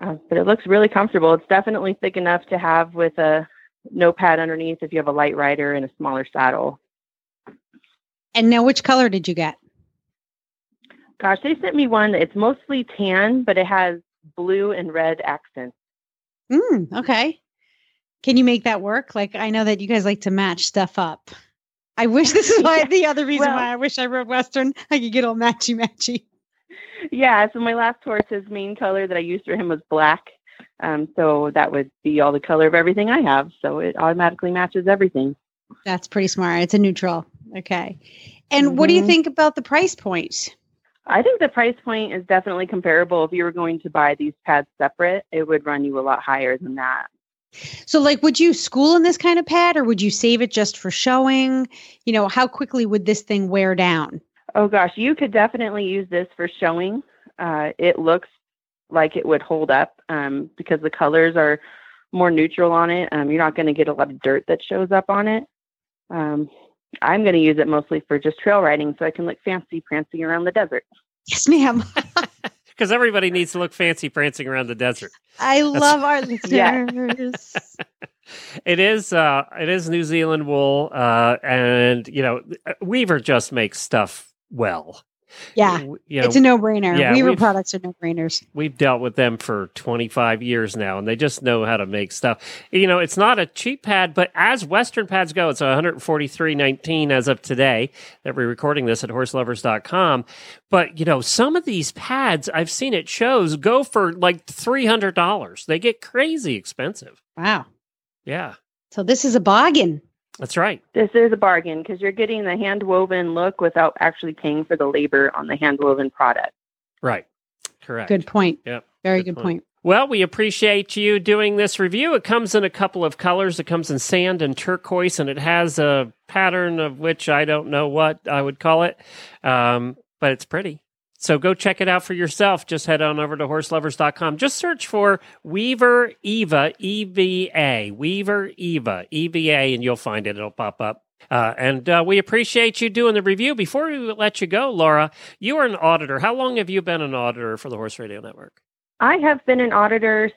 Uh, but it looks really comfortable. It's definitely thick enough to have with a no pad underneath if you have a light rider and a smaller saddle. And now, which color did you get? Gosh, they sent me one. It's mostly tan, but it has blue and red accents. Mm, okay. Can you make that work? Like, I know that you guys like to match stuff up. I wish this is why the other reason Well- why I wish I rode Western. I could get all matchy matchy. Yeah, so my last horse's main color that I used for him was black. Um, so that would be all the color of everything I have. So it automatically matches everything. That's pretty smart. It's a neutral. Okay. And what do you Mhm. think about the price point? I think the price point is definitely comparable. If you were going to buy these pads separate, it would run you a lot higher than that. So, like, would you school in this kind of pad or would you save it just for showing? You know, how quickly would this thing wear down? Oh gosh, you could definitely use this for showing. Uh, it looks like it would hold up um, because the colors are more neutral on it. Um, you're not going to get a lot of dirt that shows up on it. Um, I'm going to use it mostly for just trail riding so I can look fancy prancing around the desert. Yes, ma'am. Because everybody needs to look fancy prancing around the desert. I love our Yeah. listeners. It is uh it is New Zealand wool uh and you know Weaver just makes stuff well. Yeah. You know, It's a no brainer. yeah, Weaver products are no brainers. we've dealt with them for 25 years now and they just know how to make stuff. You know, it's not a cheap pad, but as western pads go, it's 143.19 as of today that we're recording this at horselovers.com. But, you know, some of these pads I've seen at shows go for like $300. They get crazy expensive. Wow. Yeah. So, this is a bargain. That's right. This is a bargain because you're getting the hand woven look without actually paying for the labor on the hand woven product. Right. Correct. Good point. Yep. Very Good good, point. point. Well, we appreciate you doing this review. It comes in a couple of colors. It comes in sand and turquoise, and it has a pattern of which I don't know what I would call it, um, but it's pretty. So go check it out for yourself. Just head on over to horselovers.com. Just search for Weaver Eva, E V A, Weaver Eva, E V A, and you'll find it. It'll pop up. Uh, and uh, we appreciate you doing the review. Before we let you go, Laura, you are an auditor. How long have you been an auditor for the Horse Radio Network? I have been an auditor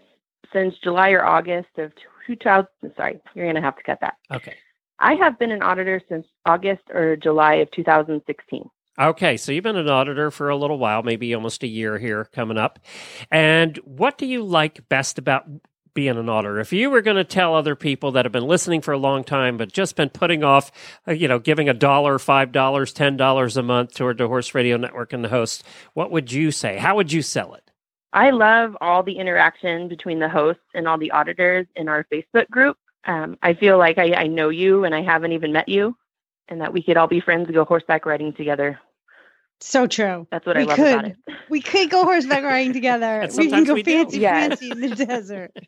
since July or August of 2000. Sorry, you're going to have to cut that. Okay. I have been an auditor since August or July of 2016. Okay, so you've been an auditor for a little while, maybe almost a year here coming up. And what do you like best about being an auditor? If you were going to tell other people that have been listening for a long time but just been putting off, uh, you know, giving a dollar, five dollars, ten dollars a month toward the Horse Radio Network and the host, what would you say? How would you sell it? I love all the interaction between the hosts and all the auditors in our Facebook group. Um, I feel like I, I know you and I haven't even met you, and that we could all be friends and go horseback riding together. So true. That's what We I love about could. it. We could go horseback riding together. We can go we do. fancy, Yes. fancy in the desert.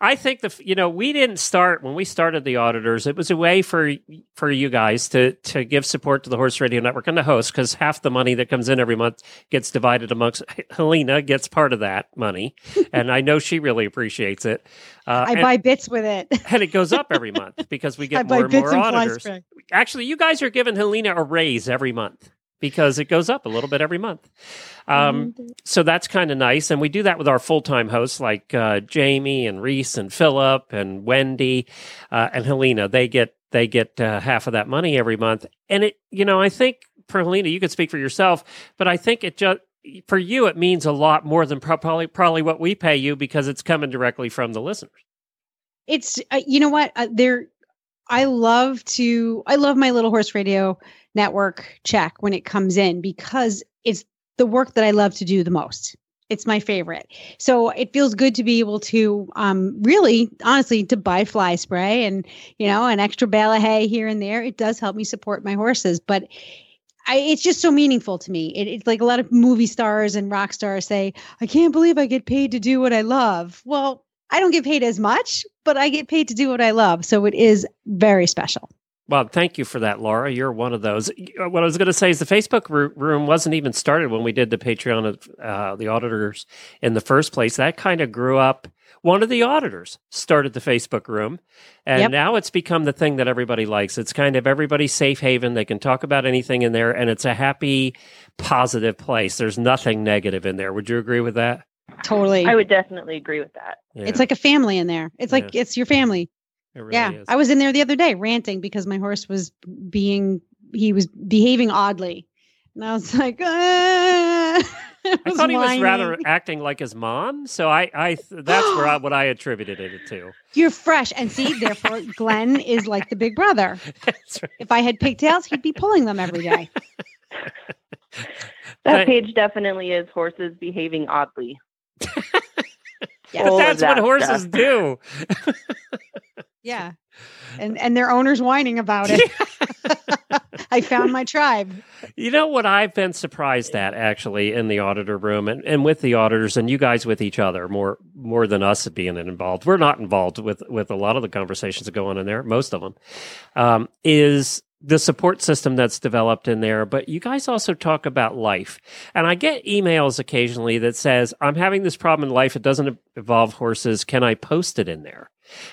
I think the you know we didn't start when we started the auditors. It was a way for for you guys to to give support to the Horse Radio Network and the host because half the money that comes in every month gets divided amongst Helena gets part of that money, and I know she really appreciates it. Uh, I and, buy bits with it. and it goes up every month because we get more and more and auditors. Actually, you guys are giving Helena a raise every month because it goes up a little bit every month. Um, so that's kind of nice. And we do that with our full time hosts like uh, Jamie and Reese and Philip and Wendy uh, and Helena. They get they get uh, half of that money every month. And it, you know, I think for Helena, you could speak for yourself, but I think it just for you it means a lot more than probably probably what we pay you because it's coming directly from the listeners. it's uh, you know what uh, there i love to i love my little horse radio network check when it comes in because it's the work that i love to do the most it's my favorite so it feels good to be able to um really honestly to buy fly spray and you know an extra bale of hay here and there it does help me support my horses but I, it's just so meaningful to me. It, it's like a lot of movie stars and rock stars say, I can't believe I get paid to do what I love. Well, I don't get paid as much, but I get paid to do what I love. So it is very special. Well, thank you for that, Laura. You're one of those. What I was going to say is the Facebook room wasn't even started when we did the Patreon of uh, the auditors in the first place. That kind of grew up. One of the auditors started the Facebook room, and Yep. now it's become the thing that everybody likes. It's kind of everybody's safe haven. They can talk about anything in there, and it's a happy, positive place. There's nothing negative in there. Would you agree with that? Totally. I would definitely agree with that. Yeah, It's like a family in there. It's like it's your family. it really yeah. is. I was in there the other day ranting because my horse was being he was behaving oddly. And I was like, ah. I thought he was rather acting like his mom, so I, I that's where I, what I attributed it to. You're fresh. And see, therefore, Glenn is like the big brother. That's right. If I had pigtails, he'd be pulling them every day. That page definitely is horses behaving oddly. Yeah. All of That's what horses stuff. do. Yeah. And and their owners whining about it. I found my tribe. You know what I've been surprised at actually in the auditor room and, and with the auditors and you guys with each other more more than us being involved. We're not involved with with a lot of the conversations that go on in there, most of them. Um, is the support system that's developed in there, but you guys also talk about life. And I get emails occasionally that says, I'm having this problem in life. It doesn't involve horses. Can I post it in there?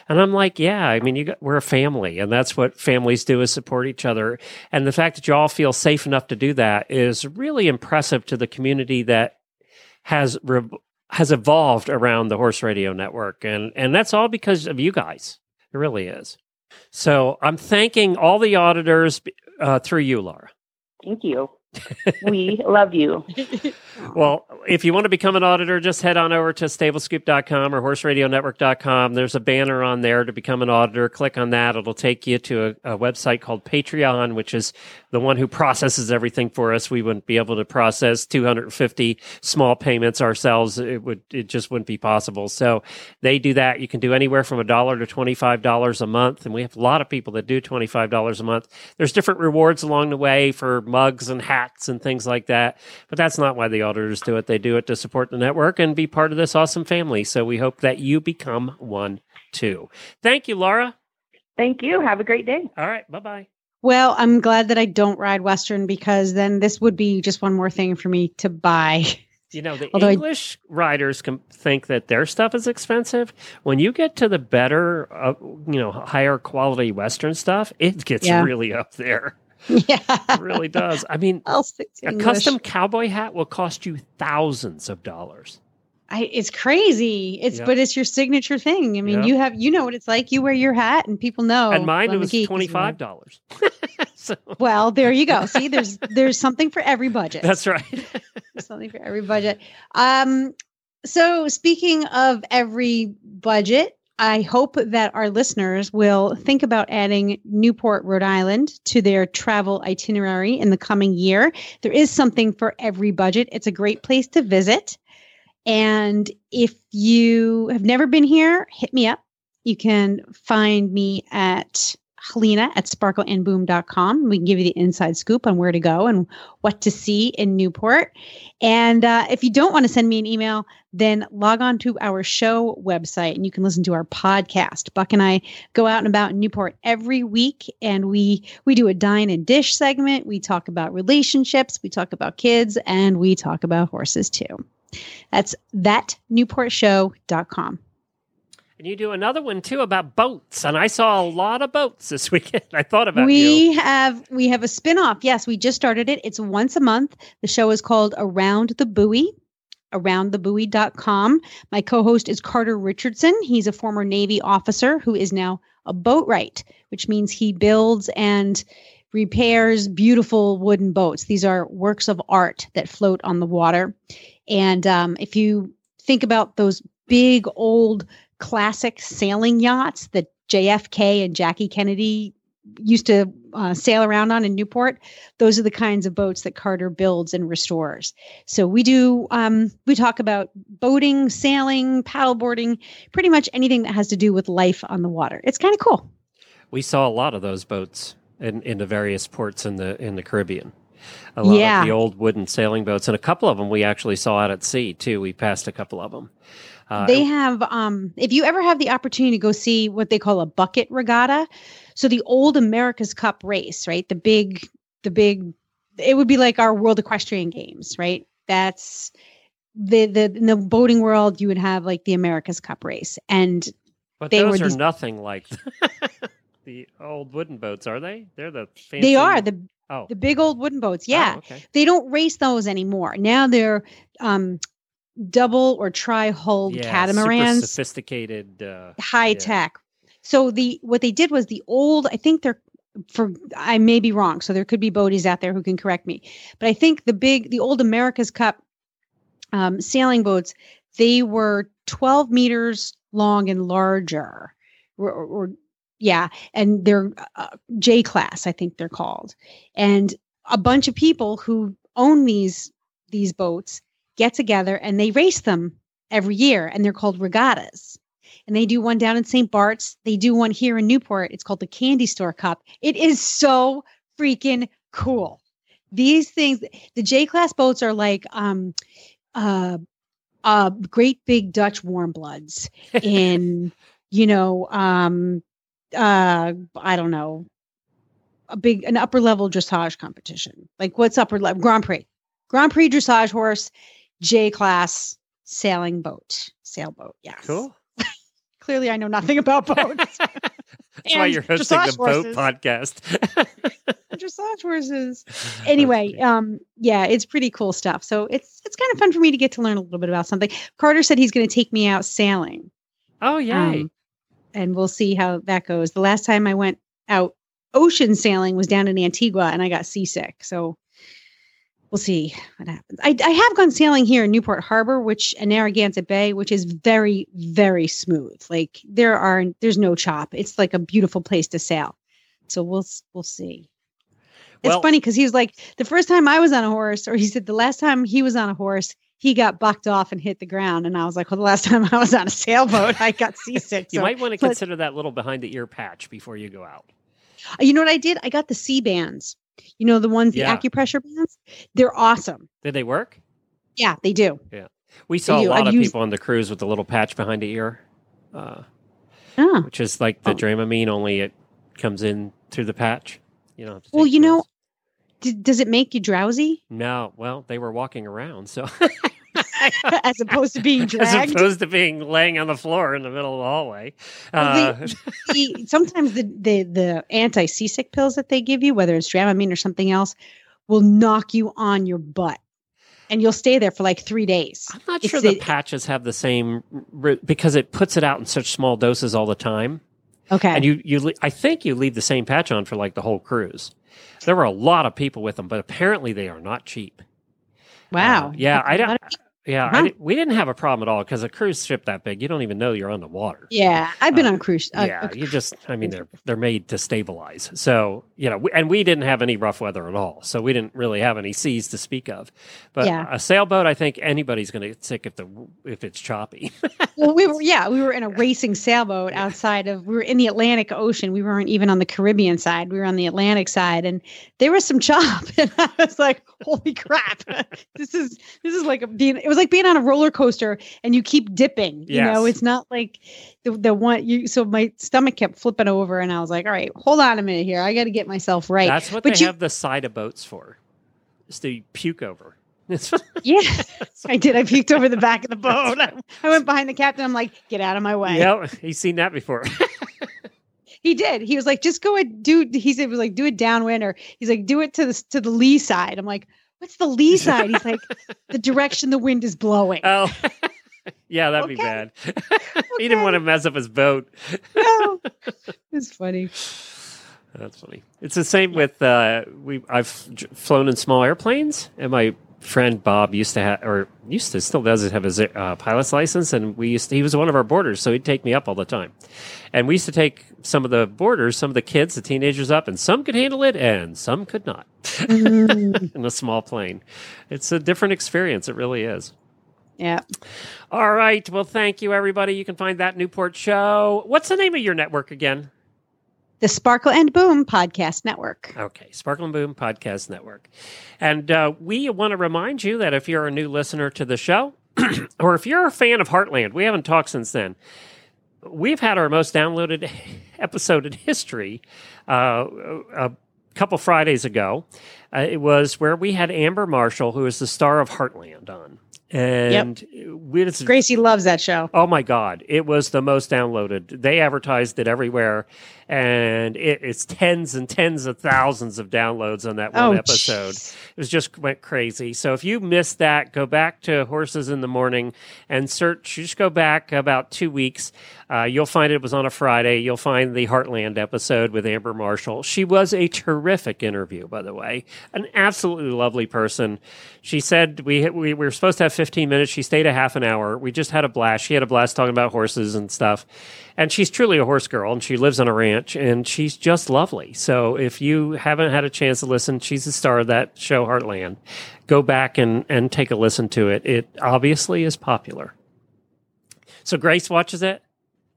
And I'm like, yeah, I mean, you got, we're a family and that's what families do is support each other. And the fact that you all feel safe enough to do that is really impressive to the community that has, re- has evolved around the horse radio network. And, and that's all because of you guys. It really is. So I'm thanking all the auditors uh, through you, Laura. Thank you. We love you. Well, if you want to become an auditor, just head on over to stablescoop.com or horseradionetwork.com. There's a banner on there to become an auditor. Click on that. It'll take you to a, a website called Patreon, which is the one who processes everything for us. We wouldn't be able to process 250 small payments ourselves. It would, it just wouldn't be possible. So they do that. You can do anywhere from a dollar to $25 a month. And we have a lot of people that do $25 a month. There's different rewards along the way for mugs and hats and things like that. But that's not why the auditors do it. They do it to support the network and be part of this awesome family. So we hope that you become one too. Thank you, Laura. Thank you. Have a great day. All right. Bye bye. Well, I'm glad that I don't ride Western because then this would be just one more thing for me to buy. You know, the Although I- English riders can think that their stuff is expensive. When you get to the better, uh, you know, higher quality Western stuff, it gets Yeah. really up there. yeah. It really does. I mean, I'll stick to a English. custom cowboy hat will cost you thousands of dollars. I, it's crazy. It's Yep. but it's your signature thing. I mean, Yep. you have you know what it's like. You wear your hat, and people know. and mine was twenty five dollars. so Well, there you go. See, there's there's something for every budget. that's right. Something for every budget. Um, so speaking of every budget, I hope that our listeners will think about adding Newport, Rhode Island to their travel itinerary in the coming year. There is something for every budget. It's a great place to visit. And if you have never been here, hit me up. You can find me at Helena at sparkleandboom.com. We can give you the inside scoop on where to go and what to see in Newport. And uh, if you don't want to send me an email, then log on to our show website and you can listen to our podcast. Buck and I go out and about in Newport every week and we we do a dine and dish segment. We talk about relationships, we talk about kids, and we talk about horses too. That's thatnewportshow.com. And you do another one too about boats, and I saw a lot of boats this weekend. I thought about we you. have we have a spin-off. Yes we just started it. It's once a month. The show is called around the buoy aroundthebuoy.com my co-host is carter richardson. He's a former navy officer who is now a boatwright which means he builds and repairs beautiful wooden boats. These are works of art that float on the water. And um, if you think about those big old classic sailing yachts that jfk and jackie kennedy used to uh, sail around on in Newport. Those are the kinds of boats that Carter builds and restores. So we do um, we talk about boating, sailing, paddleboarding, pretty much anything that has to do with life on the water. It's kind of cool. We saw a lot of those boats in, in the various ports in the in the Caribbean. A lot Yeah. of the old wooden sailing boats, and a couple of them we actually saw out at sea too. We passed a couple of them. Uh, they have um if you ever have the opportunity to go see what they call a bucket regatta so the old america's cup race right the big the big it would be like our world equestrian games right that's the the in the boating world you would have like the america's cup race and but they those were are these- nothing like the old wooden boats, are they? They're the fancy. they are the oh the big old wooden boats yeah Oh, okay. they don't race those anymore now they're um double or tri hulled Yeah, catamarans super sophisticated. Uh, high Yeah. tech. So the what they did was the old. I think they're for I may be wrong. So there could be boaties out there who can correct me. But I think the big the old America's Cup um, sailing boats they were 12 meters long and larger, or, or- yeah, and they're uh, J class. I think they're called, and a bunch of people who own these these boats get together and they race them every year, and they're called regattas and they do one down in St. Bart's. They do one here in Newport. It's called the Candy Store Cup. It is so freaking cool. These things, the J class boats are like um uh uh great big Dutch warm bloods in, you know, um uh I don't know, a big an upper level dressage competition. Like what's upper level Grand Prix. Grand Prix dressage horse, J class sailing boat. Sailboat. Yeah, cool. clearly I know nothing about boats. That's why you're hosting the dressage boat podcast. dressage horses. Anyway, um, yeah, it's pretty cool stuff. So it's it's kind of fun for me to get to learn a little bit about something. Carter said he's going to take me out sailing, oh yeah. um, and we'll see how that goes. The last time I went out ocean sailing was down in Antigua, and I got seasick. So we'll see what happens. I, I have gone sailing here in Newport Harbor, which and Narragansett Bay, which is very very smooth. Like there are there's no chop. It's like a beautiful place to sail. So we'll we'll see. It's Well- funny because he was like the first time I was on a horse, or he said the last time he was on a horse, he got bucked off and hit the ground, and I was like, well, the last time I was on a sailboat, I got seasick. you So, might want to consider that little behind the ear patch before you go out. you know what I did? I got the Sea-Bands. You know the ones, the Yeah. acupressure bands. They're awesome. Did they work? Yeah, they do. Yeah. We saw a lot I've of used- people on the cruise with the little patch behind the ear, uh, Oh. which is like the Oh. Dramamine, only it comes in through the patch. You know. Well, you know, D- does it make you drowsy No, well, they were walking around, so as opposed to being dragged. as opposed to being laying on the floor in the middle of the hallway. Well, Uh, The- sometimes the, the the anti seasick pills that they give you, whether it's Dramamine or something else, will knock you on your butt, and you'll stay there for like three days. I'm not It's sure the the- patches have the same because it puts it out in such small doses all the time. Okay. And you, you, I think you leave the same patch on for like the whole cruise. There were a lot of people with them, but apparently they are not cheap. wow. Uh, yeah, I don't. Yeah, I Huh. di- we didn't have a problem at all because a cruise ship that big, you don't even know you're on the water. Yeah, I've been Uh, on cruise. uh, yeah, okay. you just, I mean, they're they're made to stabilize. So you know, we, and we didn't have any rough weather at all, so we didn't really have any seas to speak of. But Yeah. a sailboat, I think anybody's going to get sick if the if it's choppy. Well, we were yeah, we were in a racing sailboat outside of we were in the Atlantic Ocean. We weren't even on the Caribbean side. We were on the Atlantic side, and there was some chop. And I was like, "Holy crap! this is this is like a being. Was like being on a roller coaster, and you keep dipping. You know, it's not like the the one you. So my stomach kept flipping over, and I was like, "All right, hold on a minute here. I got to get myself right." That's what But they you- have the side of boats for, is to puke over. yeah, I did. I puked over the back of the boat. I went behind the captain. I'm like, "Get out of my way." yeah, he's seen that before. He did. He was like, just go and do. He said, it was like, do it downwind, or he's like, do it to the to the lee side. I'm like, what's the lee side? He's like, the direction the wind is blowing. oh, yeah, that'd be Okay. bad. he didn't want to mess up his boat. no, it's funny. That's funny. It's the same with uh, we. I've flown in small airplanes, and my friend Bob used to have, or used to still does have his uh, pilot's license, and we used to, he was one of our boarders, so he'd take me up all the time, and we used to take some of the boarders, some of the kids, the teenagers up, and some could handle it, and some could not Mm, in a small plane. It's a different experience. It really is. yeah, All right. Well, thank you, everybody. You can find that Newport show. What's the name of your network again? The Sparkle and Boom Podcast Network. Okay, Sparkle and Boom Podcast Network. And uh, we want to remind you that if you're a new listener to the show, or if you're a fan of Heartland, we haven't talked since then. We've had our most downloaded episode in history uh, a couple Fridays ago. Uh, it was where we had Amber Marshall, who is the star of Heartland, on. And we, it's Gracie loves that show. Oh my God. It was the most downloaded. They advertised it everywhere, and it, it's tens and tens of thousands of downloads on that one Oh, episode. jeez. It was just went crazy. So if you missed that, go back to Horses in the Morning and search. Just go back about two weeks. Uh, you'll find it was on a Friday. You'll find the Heartland episode with Amber Marshall. She was a terrific interview, by the way. An absolutely lovely person. She said we, we, we were supposed to have 15 minutes. She stayed a half an hour. We just had a blast. She had a blast talking about horses and stuff. And she's truly a horse girl, and she lives on a ranch, and she's just lovely. So if you haven't had a chance to listen, she's the star of that show, Heartland. Go back and, and take a listen to it. It obviously is popular. So Grace watches it.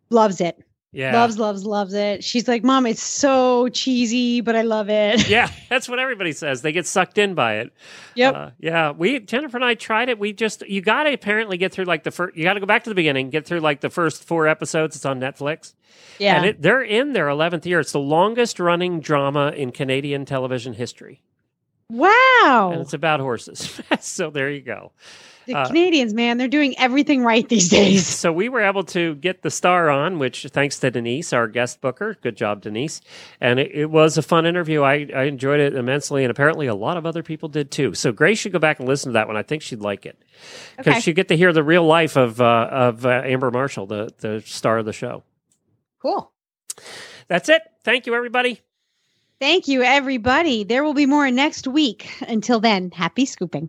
Loves it. Yeah. Loves, loves, loves it. She's like, Mom, it's so cheesy, but I love it. yeah, that's what everybody says. They get sucked in by it. Yep. Uh, yeah, we Jennifer and I tried it. We just you got to apparently get through like the first. You got to go back to the beginning, get through like the first four episodes. It's on Netflix. yeah. and it, they're in their eleventh year. It's the longest running drama in Canadian television history, wow. and it's about horses. so there you go. The uh, Canadians, man, they're doing everything right these days. So we were able to get the star on, which thanks to Denise, our guest booker. Good job, Denise. And it, it was a fun interview. I, I enjoyed it immensely, and apparently a lot of other people did too. So Grace should go back and listen to that one. I think she'd like it because Okay. you get to hear the real life of uh, of uh, Amber Marshall, the the star of the show. Cool. That's it. Thank you, everybody. Thank you, everybody. There will be more next week. Until then, happy scooping.